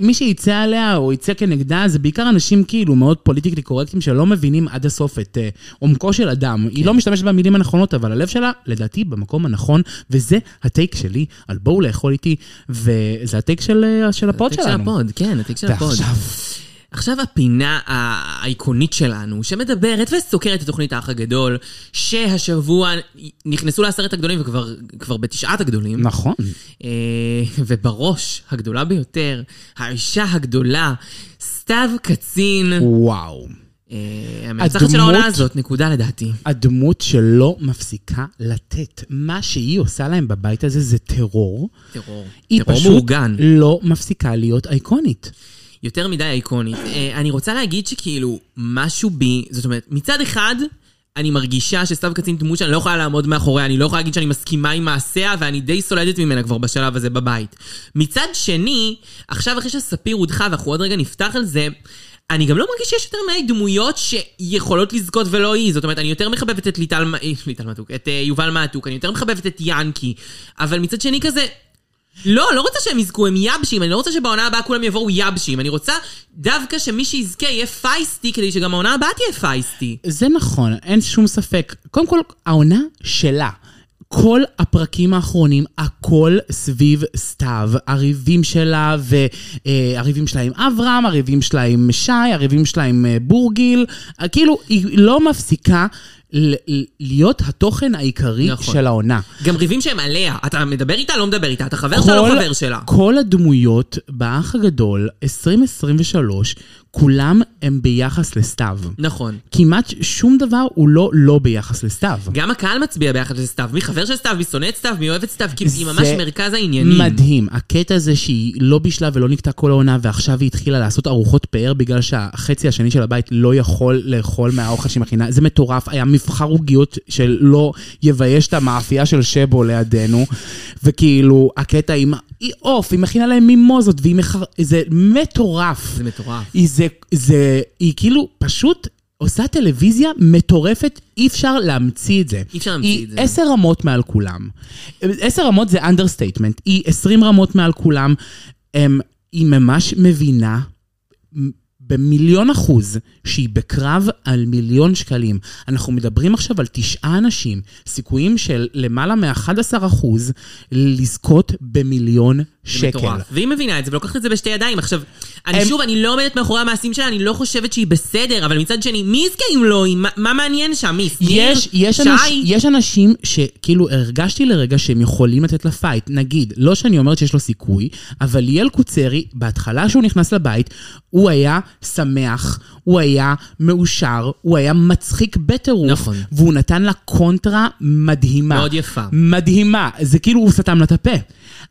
מי, שיצא עליה או יצא כנגדה, זה בעיקר אנשים כאילו מאוד פוליטיקלי קורקטים, שלא מבינים עד הסוף את uh, עומקו של אדם. היא לא משתמשת במילים הנכונות, אבל הלב שלה, לדעתי, במקום הנכון, וזה הטייק שלי על בואו לאכול איתי, וזה ה take של, של הפוד ה take של שלנו. הפוד, כן, ה take של הפוד. ועכשיו, עכשיו הפינה האיקונית שלנו, שמדברת וסוקרת את תוכנית האח הגדול, שהשבוע נכנסו לעשרת הגדולים וכבר כבר בתשעת הגדולים. נכון. אה, ובראש, הגדולה ביותר, האישה הגדולה, סתיו קצין, וואו. אה, המנצחת של העונה הזאת, נקודה לדעתי. הדמות שלא מפסיקה לתת. מה שהיא עושה להם בבית הזה זה טרור. טרור. היא טרור פשוט מאורגן. לא מפסיקה להיות אייקונית. יותר מדי איקונית. אה, אני רוצה להגיד שכאילו, משהו בי, זאת אומרת, מצד אחד, אני מרגישה שסתיו קצין דמות שאני לא יכולה לעמוד מאחוריה, אני לא יכולה להגיד שאני מסכימה עם מעשיה, ואני די סולדת ממנה כבר בשלב הזה בבית. מצד שני, עכשיו אחרי שספיר הודחה, ואנחנו עוד רגע נפתח על זה, אני גם לא מרגיש שיש יותר מדי דמויות שיכולות לזכות ולא היא. זאת אומרת, אני יותר מחבבת את ליטל, אה, ליטל מעתוק, את אה, יובל מעתוק, אני יותר מחבבת את ינקי. אבל מצד שני כזה, לא, לא רוצה שהם יזכו, הם יבשים, אני לא רוצה שבעונה הבאה כולם יבואו יבשים, אני רוצה דווקא שמי שיזכה יהיה פייסטי, כדי שגם העונה הבאה תהיה פייסטי. זה נכון, אין שום ספק. קודם כל, העונה שלה. כל הפרקים האחרונים, הכל סביב סתיו. הריבים שלה והריבים שלה עם אברהם, הריבים שלה עם שי, הריבים שלה עם אה, בורגיל. אה, כאילו, היא לא מפסיקה להיות התוכן העיקרי נכון. של העונה. גם ריבים שהם עליה, אתה מדבר איתה, לא מדבר איתה, אתה חבר שלה, לא כל- חבר שלה. כל הדמויות באח הגדול, 2023, כולם הם ביחס לסתיו. נכון. כמעט שום דבר הוא לא לא ביחס לסתיו. גם הקהל מצביע ביחד לסתיו, מי חבר של סתיו, מי שונא את סתיו, מי אוהב את סתיו, כאילו היא ממש מרכז העניינים. מדהים. הקטע הזה שהיא לא בישלה ולא נקטעה כל העונה, ועכשיו היא התחילה לעשות ארוחות פאר בגלל שהחצי השני של הבית לא יכול לאכול מהאוכל שהיא מכינה. זה מטורף. היה מבחר עוגיות של לא יבייש את המאפייה של שאבו לידינו, וכאילו, הקטע עם... היא עוף, היא מכינה להם מימוזות, והיא מחר... זה מטורף. זה מטורף. היא, זה, זה, היא כאילו פשוט עושה טלוויזיה מטורפת, אי אפשר להמציא את זה. אי אפשר להמציא את זה. היא עשר רמות מעל כולם. עשר רמות זה understatement. היא עשרים רמות מעל כולם. הם, היא ממש מבינה במיליון אחוז שהיא בקרב על מיליון שקלים. אנחנו מדברים עכשיו על תשעה אנשים, סיכויים של למעלה מ-11 אחוז לזכות במיליון שקל. מטורף. והיא מבינה את זה ולוקחת את זה בשתי ידיים. עכשיו, אני הם- שוב, אני לא עומדת מאחורי המעשים שלה, אני לא חושבת שהיא בסדר, אבל מצד שני, מי יזכה אם לא? היא? מה- מה מעניין שם? מי? יש, יש? אנש-, יש אנשים שכאילו הרגשתי לרגע שהם יכולים לתת לה fight. נגיד, לא שאני אומרת שיש לו סיכוי, אבל ליאל קוצרי, בהתחלה שהוא נכנס לבית, הוא היה שמח, הוא היה מאושר, הוא היה מצחיק בטירוף. נכון. והוא נתן לה קונטרה מדהימה. מאוד יפה. מדהימה. זה כאילו הוא סתם לה את הפה.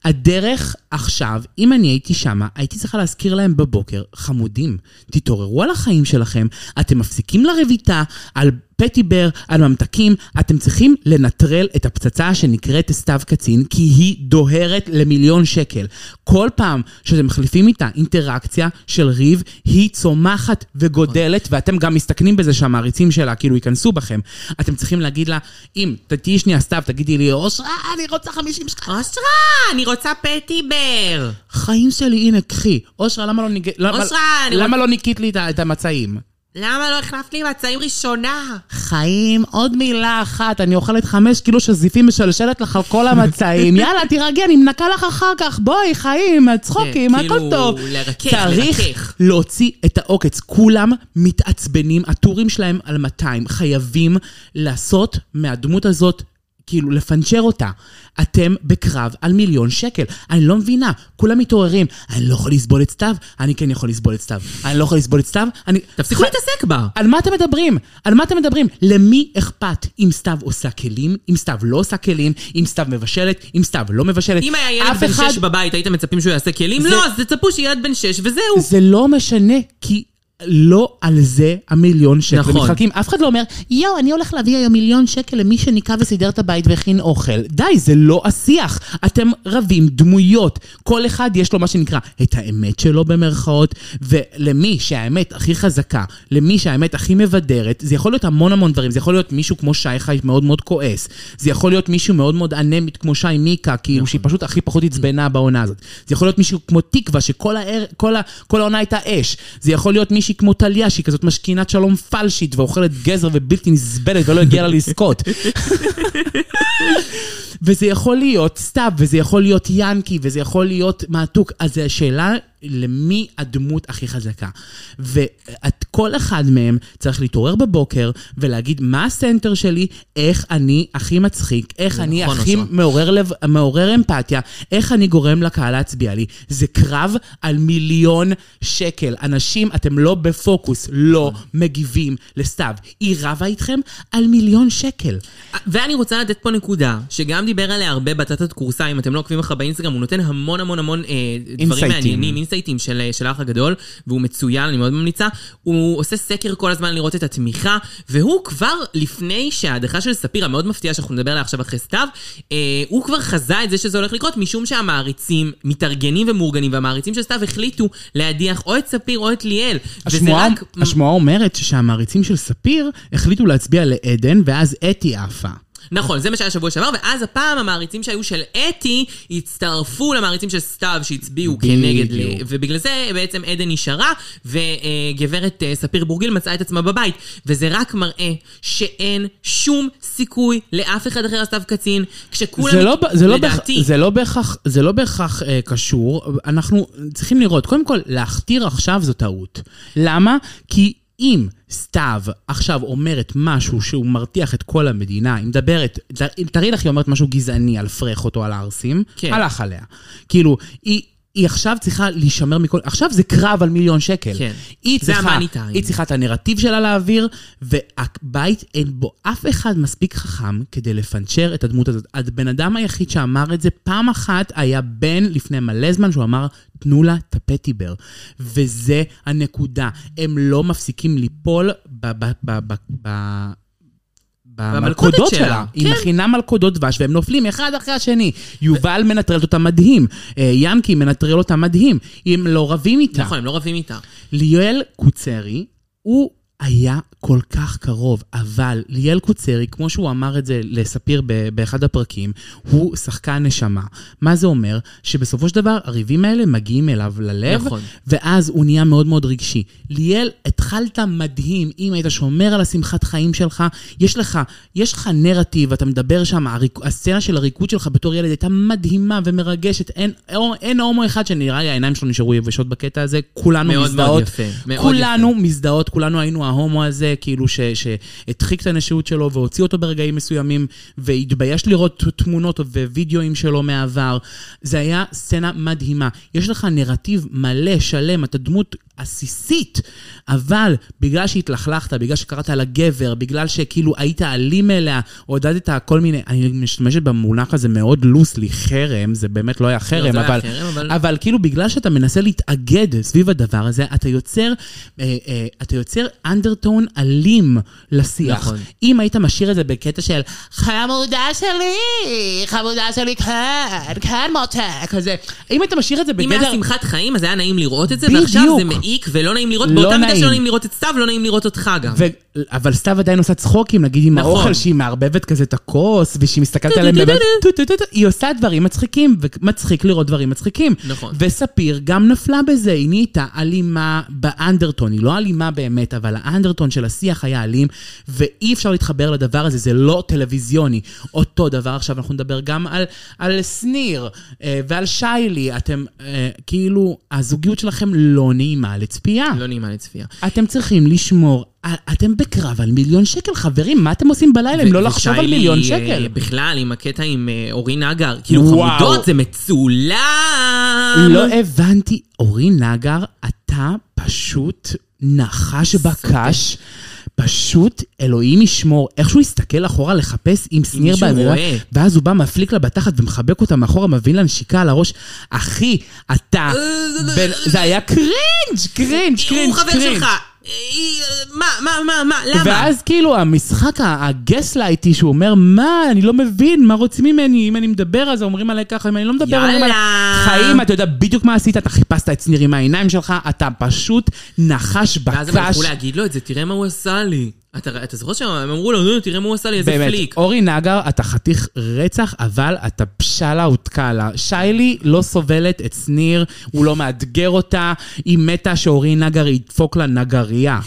הדרך עכשיו, אם אני הייתי שמה, הייתי צריכה להזכיר להם בבוקר, חמודים, תתעוררו על החיים שלכם, אתם מפסיקים לרביתה על פטי בר, על ממתקים, אתם צריכים לנטרל את הפצצה שנקראת סתיו קצין, כי היא דוהרת למיליון שקל. כל פעם שאתם מחליפים איתה אינטראקציה של ריב, היא צומחת וגודלת. דלת, ואתם גם מסתכנים בזה שהמעריצים שלה כאילו ייכנסו בכם. אתם צריכים להגיד לה, אם תהיי שנייה סתיו, תגידי לי, אושרה, אני רוצה 50 שקל. אושרה, אני רוצה פטי בר. חיים שלי, הנה, קחי. אושרה, למה לא ניג... למה- אושרה, אני למה לא ניקית לי את המצעים? למה לא החלפת לי מצעים ראשונה? חיים, עוד מילה אחת, אני אוכלת חמש קילו של זיפים משלשלת לך על כל המצעים. יאללה, תירגעי, אני מנקה לך אחר כך. בואי, חיים, צחוקים, כן, הכל כאילו, טוב. לרכך, צריך לרכך. להוציא את העוקץ. כולם מתעצבנים, הטורים שלהם על 200. חייבים לעשות מהדמות הזאת... כאילו, לפנצ'ר אותה. אתם בקרב על מיליון שקל. אני לא מבינה, כולם מתעוררים. אני לא יכול לסבול את סתיו, אני כן יכול לסבול את סתיו. אני לא יכול לסבול את סתיו, אני... תפסיקו להתעסק בה. על מה אתם מדברים? על מה אתם מדברים? למי אכפת אם סתיו עושה כלים, אם סתיו לא עושה כלים, אם סתיו מבשלת, אם סתיו לא מבשלת? אם היה ילד בן אחד- שש בבית, הייתם מצפים שהוא יעשה כלים? זה- לא, אז תצפו שילד בן שש וזהו. זה לא משנה, כי לא על זה המיליון שקל נכון. מתחלקים. אף אחד לא אומר, יואו, אני הולך להביא היום מיליון שקל למי שניקה וסידר את הבית והכין אוכל. די, זה לא השיח. אתם רבים דמויות. כל אחד יש לו מה שנקרא את האמת שלו במרכאות, ולמי שהאמת הכי חזקה, למי שהאמת הכי מבדרת, זה יכול להיות המון המון דברים. זה יכול להיות מישהו כמו שי חי מאוד מאוד כועס. זה יכול להיות מישהו מאוד מאוד אנמית כמו שי מיקה, כאילו נכון. שהיא פשוט הכי פחות עצבנה בעונה הזאת. זה יכול להיות מישהו כמו תקווה, שכל הער, כל ה, כל העונה הייתה אש. זה יכול להיות מישהי כמו טליה, שהיא כזאת משכינת שלום פלשית ואוכלת גזר ובלתי נסבלת ולא הגיעה לה לזכות. וזה יכול להיות סתיו, וזה יכול להיות ינקי, וזה יכול להיות מעתוק. אז השאלה למי הדמות הכי חזקה. וכל אחד מהם צריך להתעורר בבוקר ולהגיד מה הסנטר שלי, איך אני הכי מצחיק, איך אני נכון, הכי. מעורר לב, מעורר אמפתיה, איך אני גורם לקהל להצביע לי. זה קרב על מיליון שקל. אנשים, אתם לא בפוקוס, לא מגיבים לסתיו. היא רבה איתכם על מיליון שקל. ואני רוצה לתת פה נקודה, שגם דיבר עליה הרבה בטטת קורסה, אם אתם לא עוקבים אחריו באינסטגרם, הוא נותן המון המון המון אה, דברים. מעניינים, אינסייטים של, אה, של האח הגדול, והוא מצוין, אני מאוד ממליצה. הוא עושה סקר כל הזמן לראות את התמיכה, והוא כבר לפני שההדחה של ספיר, המאוד מפתיעה שאנחנו נדבר עליה עכשיו אחרי סתיו, אה, הוא כבר חזה את זה שזה הולך לקרות, משום שהמעריצים מתארגנים ומאורגנים, והמעריצים של סתיו החליטו להדיח או את ספיר או את ליאל. השמועה, רק... השמועה אומרת שהמעריצים של ספיר החליטו להצביע לעדן, ואז אתי עפה. נכון, זה מה שהיה שבוע שעבר, ואז הפעם המעריצים שהיו של אתי הצטרפו למעריצים של סתיו שהצביעו. כנגד, ל- ובגלל זה בעצם עדן נשארה, וגברת אה, ספיר בורגיל מצאה את עצמה בבית. וזה רק מראה שאין שום סיכוי לאף אחד אחר סתיו קצין, כשכולם... זה לא, זה, לא זה לא בהכרח, זה לא בהכרח אה, קשור. אנחנו צריכים לראות, קודם כל, להכתיר עכשיו זו טעות. למה? כי אם סתיו עכשיו אומרת משהו שהוא מרתיח את כל המדינה, היא מדברת, תראי לך היא אומרת משהו גזעני על פרחות או על הערסים, כן. הלך עליה. כאילו, היא... היא עכשיו צריכה להישמר מכל... עכשיו זה קרב על מיליון שקל. כן. היא זה צריכה, המאני טיים. היא צריכה את הנרטיב שלה להעביר, והבית אין בו אף אחד מספיק חכם כדי לפנצ'ר את הדמות הזאת. הבן אדם היחיד שאמר את זה פעם אחת היה בן לפני מלא זמן, שהוא אמר, תנו לה את הפטיבר. וזה הנקודה. הם לא מפסיקים ליפול ב... ב, ב, ב, ב במלכודות שלה. שלה. היא כן. מכינה מלכודות דבש, והם נופלים אחד אחרי השני. יובל מנטרלת אותה מדהים, אה, ינקי מנטרל אותה מדהים. הם לא רבים איתה. נכון, הם לא רבים איתה. ליאל קוצרי, הוא היה כל כך קרוב, אבל ליאל קוצרי, כמו שהוא אמר את זה לספיר באחד הפרקים, הוא שחקן נשמה. מה זה אומר? שבסופו של דבר הריבים האלה מגיעים אליו ללב, נכון. ואז הוא נהיה מאוד מאוד רגשי. ליאל, התחלת מדהים, אם היית שומר על השמחת חיים שלך, יש לך, יש לך נרטיב, אתה מדבר שם, הריק, הסצנה של הריקוד שלך בתור ילד הייתה מדהימה ומרגשת, אין, אין הומו אחד שנראה לי העיניים שלו נשארו יבשות בקטע הזה, כולנו מאוד מאוד מזדהות. יפה, מאוד כולנו מזדהות, כולנו היינו ההומו הזה, כאילו שהדחיק את הנשיות שלו והוציא אותו ברגעים מסוימים, והתבייש לראות תמונות ווידאוים שלו מהעבר. זה היה סצנה מדהימה. יש לך נרטיב מלא, שלם, אתה דמות עסיסית, אבל בגלל שהתלכלכת, בגלל שקראת לה גבר, בגלל שכאילו היית אלים אליה, עודדת כל מיני, אני משתמשת במונח הזה מאוד לוסלי, חרם, זה באמת לא היה חרם, זה לא היה אבל, חרם, אבל- אבל כאילו בגלל שאתה מנסה להתאגד סביב הדבר הזה, אתה יוצר, אה, אה, אתה יוצר אנדרטון אלים לשיח. נכון. אם היית משאיר את זה בקטע של חמודה שלי, חמודה שלי, כן, כן מותק, כזה. אם היית משאיר את זה אם היה בגדר... שמחת חיים, אז היה נעים לראות את זה, בדיוק. ועכשיו זה מעיק ולא נעים לראות, לא באותה מידה נעים. שלא נעים לראות את סתיו, לא נעים לראות אותך גם. ו... אבל סתיו עדיין עושה צחוקים, נגיד עם נכון. האוכל שהיא מערבבת כזה את הכוס, ושהיא מסתכלת עליהם באמת, היא עושה דברים מצחיקים, ומצחיק לראות דברים מצחיקים. נכון. וספיר גם נפלה בזה, היא נהייתה אלימה באנדרטון, היא לא אלימה באמת, אבל האנדרטון של השיח היה אלים, ואי אפשר להתחבר לדבר הזה, זה לא טלוויזיוני. אותו דבר עכשיו אנחנו נדבר גם על, על שניר אה, ועל שיילי, אתם, אה, כאילו, הזוגיות שלכם לא נעימה לצפייה. לא נעימה לצפייה. אתם צריכים לשמור, אתם בקרב על מיליון שקל, חברים, מה אתם עושים בלילה אם לא לחשוב על מיליון אה, שקל? בכלל, עם הקטע עם אה, אורי נגר. כאילו, וואו. חמודות, זה מצולם. לא הבנתי, אורי נגר, אתה פשוט נחש בקש. פשוט אלוהים ישמור, איך שהוא הסתכל אחורה לחפש עם שניר רואה. ואז הוא בא, מפליק לה בתחת ומחבק אותה מאחורה, מביא לה נשיקה על הראש. אחי, אתה... בן- זה היה קרינג', קרינג', קרינג', הוא חבר. שלך. מה, מה, מה, מה, למה? ואז כאילו המשחק ה gaslighty שהוא אומר, מה, אני לא מבין, מה רוצים ממני? אם אני מדבר אז אומרים עליי ככה, אם אני לא מדבר, אומרים עליי... יאללה. חיים, אתה יודע בדיוק מה עשית, אתה חיפשת את שניר עם העיניים שלך, אתה פשוט נחש ואז הם הלכו בקש. להגיד לו את זה, תראה מה הוא עשה לי. אתה אתה זוכר שהם אמרו לו, "נו, תראה מה הוא עשה לי, איזה באמת, פליק. אורי נגר, אתה חתיך רצח, אבל אתה פשלה ותקלה. שיילי לא סובלת את שניר, הוא לא מאתגר אותה, היא מתה שאורי נגר ידפוק לה נגרייה.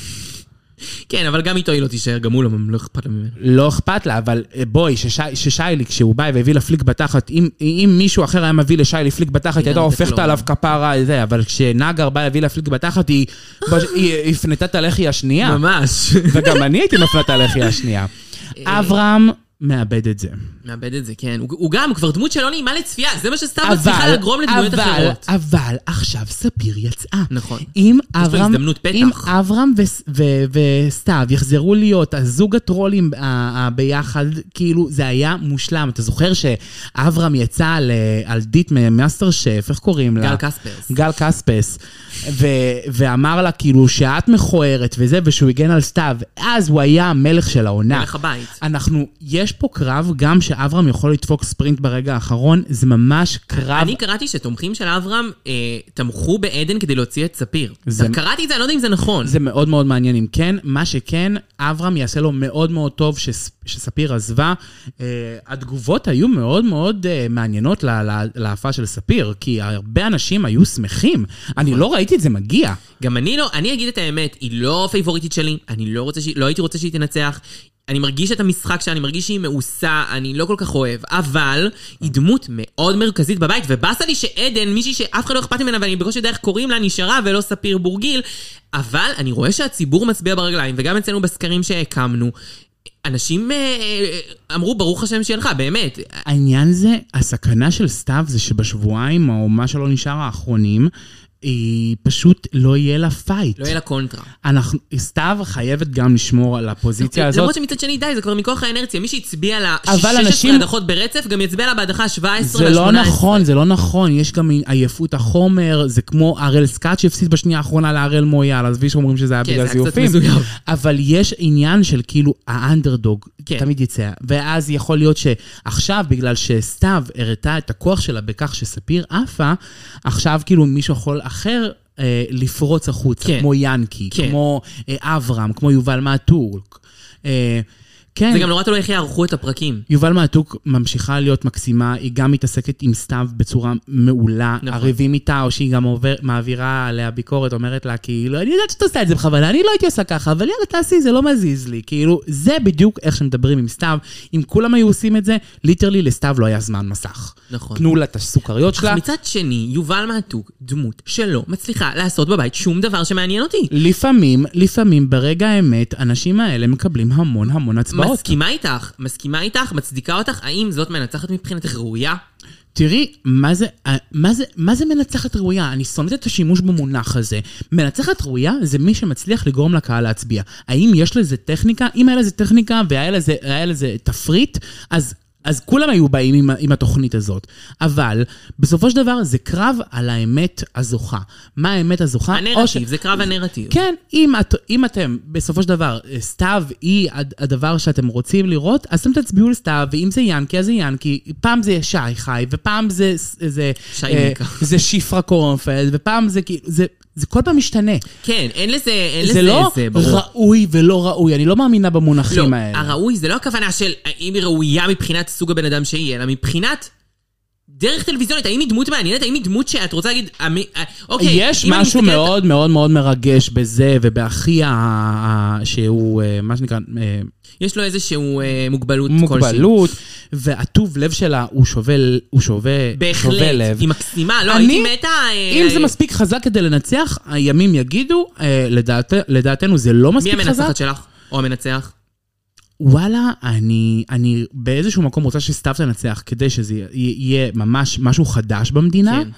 כן, אבל גם איתו היא לא תישאר, גם הוא לא לא אכפת לה ממנו. לא אכפת לה, אבל אה, בואי, ששי, ששיילי, כשהוא בא והביא לה פליק בתחת, אם, אם מישהו אחר היה מביא לשיילי פליק בתחת, היא הייתה הופכת. עליו כפרה, זה, אבל כשנגר בא להביא לה פליק בתחת, היא, היא הפנתה את הלחי השנייה. ממש. וגם אני הייתי מפנה את הלחי השנייה. אברהם מאבד את זה. מאבד את זה, כן. הוא הוא גם כבר דמות שלא נעימה לצפייה, זה מה שסתם מצליחה לגרום לדמויות אבל, אחרות. אבל עכשיו ספיר יצאה. נכון. אם אברהם. אם אברהם וסתיו יחזרו להיות הזוג הטרולים ביחד, כאילו זה היה מושלם. אתה זוכר שאברהם יצא על, על דייט ממאסטר שף, איך קוראים לה? גל קספרס. גל קספס. ו- ואמר לה כאילו שאת מכוערת וזה, ושהוא הגן על סתיו. אז הוא היה המלך של העונה. מלך הבית. אנחנו, יש פה קרב, גם שאברהם יכול לדפוק ספרינט ברגע האחרון, זה ממש קרב. אני קראתי שתומכים של אברהם אה, תמכו בעדן כדי להוציא את ספיר. זה- קראתי את זה, אני לא יודע אם זה נכון. זה מאוד מאוד מעניין אם כן. מה שכן, אברהם יעשה לו מאוד מאוד טוב שס, שספיר עזבה. Uh, התגובות היו מאוד מאוד uh, מעניינות לה- לה- להפעה של ספיר, כי הרבה אנשים היו שמחים. אני לא ראיתי את זה מגיע. גם אני לא, אני אגיד את האמת, היא לא פייבוריטית שלי, אני לא רוצה שהיא, לא הייתי רוצה שהיא תנצח. אני מרגיש את המשחק שלה, אני מרגיש שהיא מאוסה, אני לא כל כך אוהב, אבל היא דמות מאוד מרכזית בבית, ובאסה לי שעדן, מישהי שאף אחד לא אכפת ממנה, ואני בקושי יודע איך קוראים לה, נשארה ולא ספיר בורגיל, אבל אני רואה שהציבור מצביע ברגליים, וגם אצלנו בסקרים שהקמנו, אנשים אה, אה, אמרו, ברוך השם שיהיה לך, באמת. העניין זה, הסכנה של סתיו זה שבשבועיים, או מה שלא נשאר האחרונים, היא פשוט לא יהיה לה fight. לא יהיה לה קונטרה. אנחנו, סתיו חייבת גם לשמור על הפוזיציה הזאת. למרות שמצד שני, די, זה כבר מכוח האינרציה. מי שהצביע לה אבל 16 אנשים- הדחות ברצף, גם יצביע לה בהדחה 17 זה ל-18. לא נכון, זה לא נכון, יש גם עייפות החומר, זה כמו הראל סקאט שהפסיד בשנייה האחרונה להראל מויאל, עזבי שאומרים שזה היה כן, בגלל זה זיופים. אבל יש עניין של כאילו האנדרדוג, כן. תמיד יצא, ואז יכול להיות שעכשיו, בגלל שסתיו הראתה את הכוח שלה בכך שספיר עפה, עכשיו כאילו מישהו יכול אחר אה, לפרוץ החוצה, כן. כמו ינקי, כן. כמו אה, אברהם, כמו יובל מהטורק. אה, כן. זה גם נורא תלוי איך יערכו את הפרקים. יובל מעתוק ממשיכה להיות מקסימה, היא גם מתעסקת עם סתיו בצורה מעולה. נכון. הריבים איתה, או שהיא גם עובר, מעבירה עליה ביקורת, אומרת לה, כאילו, אני יודעת שאת עושה את זה בכוונה, אני לא הייתי עושה ככה, אבל יאללה, תעשי, זה לא מזיז לי. כאילו, זה בדיוק איך שמדברים עם סתיו. אם כולם היו עושים את זה, ליטרלי לסתיו לא היה זמן מסך. נכון. תנו לה את הסוכריות אך שלה. מצד שני, יובל מעתוק, דמות שלא מצליחה לעשות בבית שום דבר שמעניין אותי. לפעמים, לפעמים, ברגע האמת, האנשים האלה מקבלים המון המון הצבעות. מסכימה איתך, מסכימה איתך, מצדיקה אותך, האם זאת מנצחת מבחינתך ראויה? תראי, מה זה, אה, מה, זה, מה זה מנצחת ראויה? אני שונאת את השימוש במונח הזה. מנצחת ראויה זה מי שמצליח לגרום לקהל להצביע. האם יש לזה טכניקה? אם היה לזה טכניקה והיה לזה, לזה תפריט, אז... אז כולם היו באים עם, עם התוכנית הזאת. אבל בסופו של דבר זה קרב על האמת הזוכה. מה האמת הזוכה? או ש- הנרטיב, זה קרב הנרטיב. כן, אם, את, אם אתם, בסופו של דבר, אה, סתיו היא הד- הדבר שאתם רוצים לראות, אז אתם תצביעו לסתיו, ואם זה ינקי, אז זה ינקי. פעם זה שי חי, ופעם זה... זה שי אה. זה שפרה קורנפלד, ופעם זה כאילו... זה, זה כל פעם משתנה. כן, אין לזה, אין לזה, זה לא זה ברור. ראוי ולא ראוי, אני לא מאמינה במונחים לא, האלה. הראוי זה לא הכוונה של האם היא ראויה מבחינת סוג הבן אדם שהיא, אלא מבחינת דרך טלוויזיונית, האם היא דמות מעניינת, האם היא דמות שאת רוצה להגיד, אמי- אה, אוקיי, יש אם אני משהו מסתכלת- מאוד מאוד מאוד מרגש בזה, ובאחי ה- ה- שהוא, אה, מה שנקרא, אה, יש לו איזשהו אה, מוגבלות כלשהי. מוגבלות, והטוב לב שלה הוא שובל, הוא שובה, שובה בהחלט, לב. היא מקסימה, לא, אני- הייתי מתה... אה, אם זה מספיק חזק כדי לנצח, הימים יגידו, אה, לדעת, לדעתנו זה לא מי מספיק חזק. המנצחת שלך? או המנצח? וואלה, אני, אני באיזשהו מקום רוצה שסתיו תנצח, כדי שזה יה- יהיה ממש משהו חדש במדינה. כן.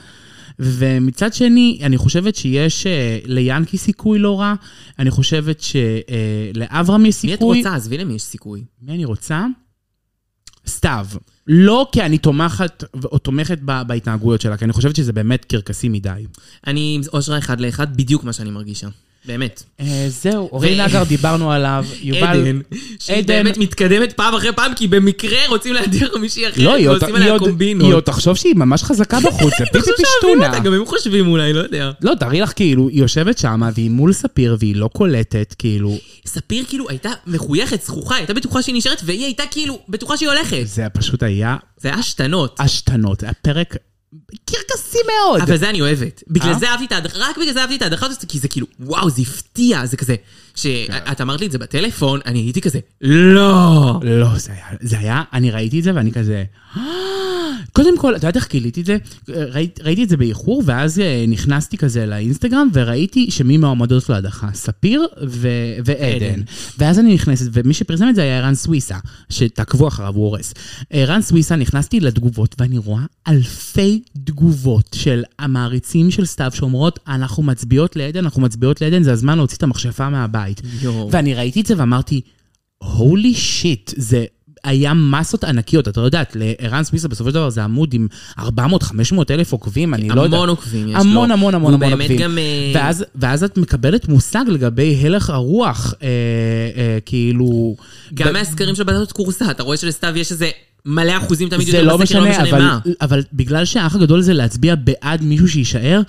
ומצד שני, אני חושבת שיש אה, ליאנקי סיכוי לא רע, אני חושבת שלאברהם יש מי את סיכוי. רוצה? עזבי למי יש סיכוי. מי אני רוצה? סתיו. לא כי אני תומכת או תומכת ב- בהתנהגויות שלה, כי אני חושבת שזה באמת קרקסי מדי. אני עם אושרה אחד לאחד, בדיוק מה שאני מרגישה. באמת. אה, זהו, אורין נגר, דיברנו עליו, יובל... עדן, שהיא באמת מתקדמת פעם אחרי פעם, כי במקרה רוצים להדיר מישהי אחרת, לא, ועושים עליה קומבינות. היא עוד תחשוב שהיא ממש חזקה בחוץ, זה פיפי שאוהבים פשטונה. גם הם חושבים אולי, לא יודע. לא, תארי לך, כאילו, היא יושבת שמה, והיא מול ספיר, והיא לא קולטת, כאילו, ספיר כאילו הייתה מחויכת, זכוכה, הייתה בטוחה שהיא נשארת, והיא הייתה כאילו בטוחה שהיא הולכת. זה פשוט היה זה היה שתנות. השתנות, זה היה פרק קרקסי מאוד. אבל זה אני אוהבת. בגלל אה? זה אהבתי את ההדרכה, רק בגלל זה אהבתי את ההדרכה הזאת, כי זה כאילו, וואו, זה הפתיע, זה כזה. שאת אמרת לי את זה בטלפון, אני הייתי כזה, לא. לא, זה היה, זה היה, אני ראיתי את זה ואני כזה... קודם כל, את יודעת איך גיליתי את זה? ראית, ראיתי את זה באיחור, ואז אה, נכנסתי כזה לאינסטגרם, וראיתי שמי מועמדות להדחה, ספיר ו- ועדן. עדן. ואז אני נכנסת, ומי שפרסם את זה היה ערן סוויסה, שתעקבו אחריו, הוא הורס. ערן סוויסה, נכנסתי לתגובות, ואני רואה אלפי תגובות של המעריצים של סתיו שאומרות, אנחנו מצביעות לעדן, אנחנו מצביעות לעדן, זה הזמן להוציא את המכשפה מהבית. יואו. ואני ראיתי את זה ואמרתי, הולי שיט, זה היה מסות ענקיות. אתה יודעת, לערן סוויסה בסופו של דבר זה עמוד עם 400-500 אלף עוקבים, אני לא יודע. המון עוקבים יש לו. המון המון המון המון באמת עוקבים. גם, אה, ואז, ואז את מקבלת מושג לגבי הלך הרוח, אה, אה, כאילו... גם ב- מהסקרים של בתות כורסה, אתה רואה שלסתיו יש איזה מלא אחוזים תמיד יותר לא בסקר, משנה, אבל, מה. אבל בגלל שהאח הגדול זה להצביע בעד מישהו שיישאר,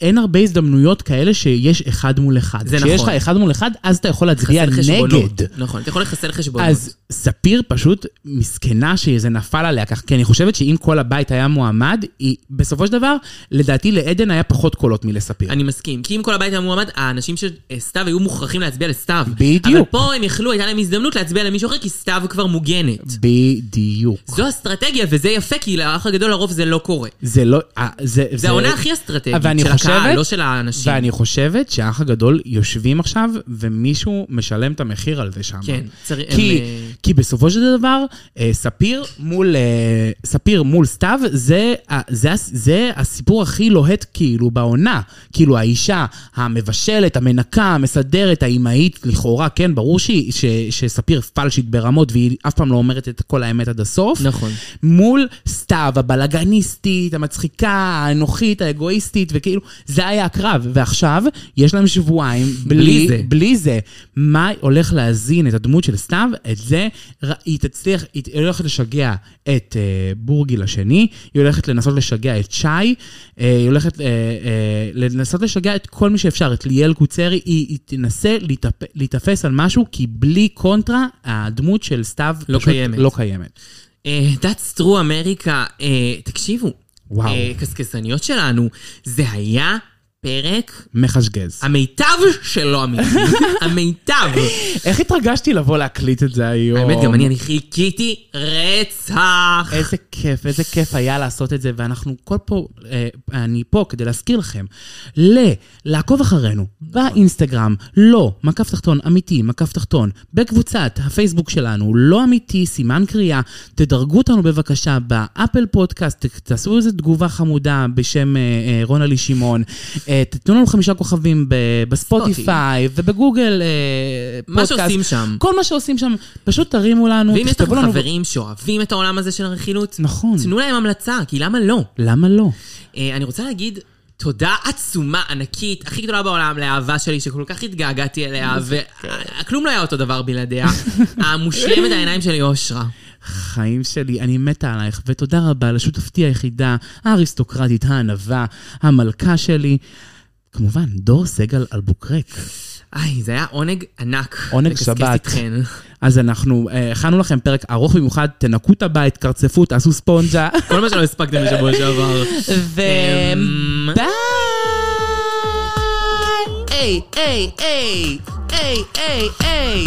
אין הרבה הזדמנויות כאלה שיש אחד מול אחד. זה כשיש לך נכון. אחד מול אחד, אז אתה יכול להצביע. נגד. נכון, אתה יכול לחסל חשבונות. אז ספיר פשוט מסכנה שזה נפל עליה כך, כי אני חושבת שאם כל הבית היה מועמד, היא, בסופו של דבר, לדעתי לעדן היה פחות קולות מלספיר. אני מסכים. כי אם כל הבית היה מועמד, האנשים של אה, סתיו היו מוכרחים להצביע לסתיו. בדיוק. אבל פה הם יכלו, הייתה להם הזדמנות להצביע למישהו אחר, כי סתיו כבר מוגנת. בדיוק. זו אסטרטגיה, וזה יפה, כי לאח הגדול לרוב זה לא קורה. זה לא... אה, זה, זה העונה הכי אסטרטגית ואני של חושבת- הקהל, לא של האנשים. ואני חושבת שהאח הגדול יושבים עכשיו, ומישהו משלם את המחיר על זה שם. כן, צריך... כי, הם, אה, כי בסופו של דבר, אה, ספיר מול, אה, ספיר מול סתיו, זה, זה, הס- זה הסיפור הכי לוהט כאילו בעונה. כאילו האישה המבשלת, המנקה, המסדרת, האימהית, לכאורה, כן, ברור שהיא, ש, שספיר פלשית ברמות, והיא אף פעם לא אומרת את כל האמת עד הסוף. נכון. מול סתיו, הבלאגניסטית, המצחיקה, האנוכית, האגואיסטית, וכאילו, זה היה הקרב. ועכשיו, יש להם שבועיים בלי, בלי זה. בלי זה. מה הולך להזין את הדמות של סתיו? את זה, היא תצליח, היא הולכת לשגע את אה, בורגי לשני, היא הולכת לנסות לשגע את שי, אה, היא הולכת אה, אה, לנסות לשגע את כל מי שאפשר, את ליאל קוצרי, היא, היא תנסה להתאפ- להיתפס על משהו, כי בלי קונטרה, הדמות של סתיו לא פשוט קיימת. לא קיימת. אה, That's true אמריקה. אה, תקשיבו. וואו. אה, שלנו, זה היה פרק מחשגז. המיטב שלא אמיתי. המיטב. איך התרגשתי לבוא להקליט את זה היום. האמת, גם אני, אני חיכיתי רצח. איזה כיף, איזה כיף היה לעשות את זה, ואנחנו כל פה, אה, אני פה כדי להזכיר לכם, ל... לעקוב אחרינו באינסטגרם, לא, מקף תחתון אמיתי, מקף תחתון, בקבוצת הפייסבוק שלנו, לא אמיתי, סימן קריאה, תדרגו אותנו בבקשה באפל פודקאסט, תעשו איזו תגובה חמודה בשם אה, אה, רונלי שמעון, תתנו לנו חמישה כוכבים בספוטיפיי ובגוגל אה, מה. שעושים שם. כל מה שעושים שם, פשוט תרימו לנו, ואם יש לכם. חברים שאוהבים את העולם הזה של הרכילות, נכון. תנו להם המלצה, כי למה לא? למה לא? אה, אני רוצה להגיד תודה עצומה, ענקית, הכי גדולה בעולם לאהבה שלי, שכל כך התגעגעתי אליה, וכלום לא היה אותו דבר בלעדיה. המושלמת העיניים שלי אושרה. חיים שלי, אני מתה עלייך, ותודה רבה לשותפתי היחידה, האריסטוקרטית, הענווה, המלכה שלי. כמובן, דור סגל אלבוקרק. איי, זה היה עונג ענק. עונג שבת. איתכן. אז אנחנו אה, הכנו לכם פרק ארוך במיוחד, תנקו את הבית, קרצפו, תעשו ספונג'ה. כל מה שלא הספקתם בשבוע שעבר. ו... אמ, ביי! היי, היי, היי, היי, היי, היי.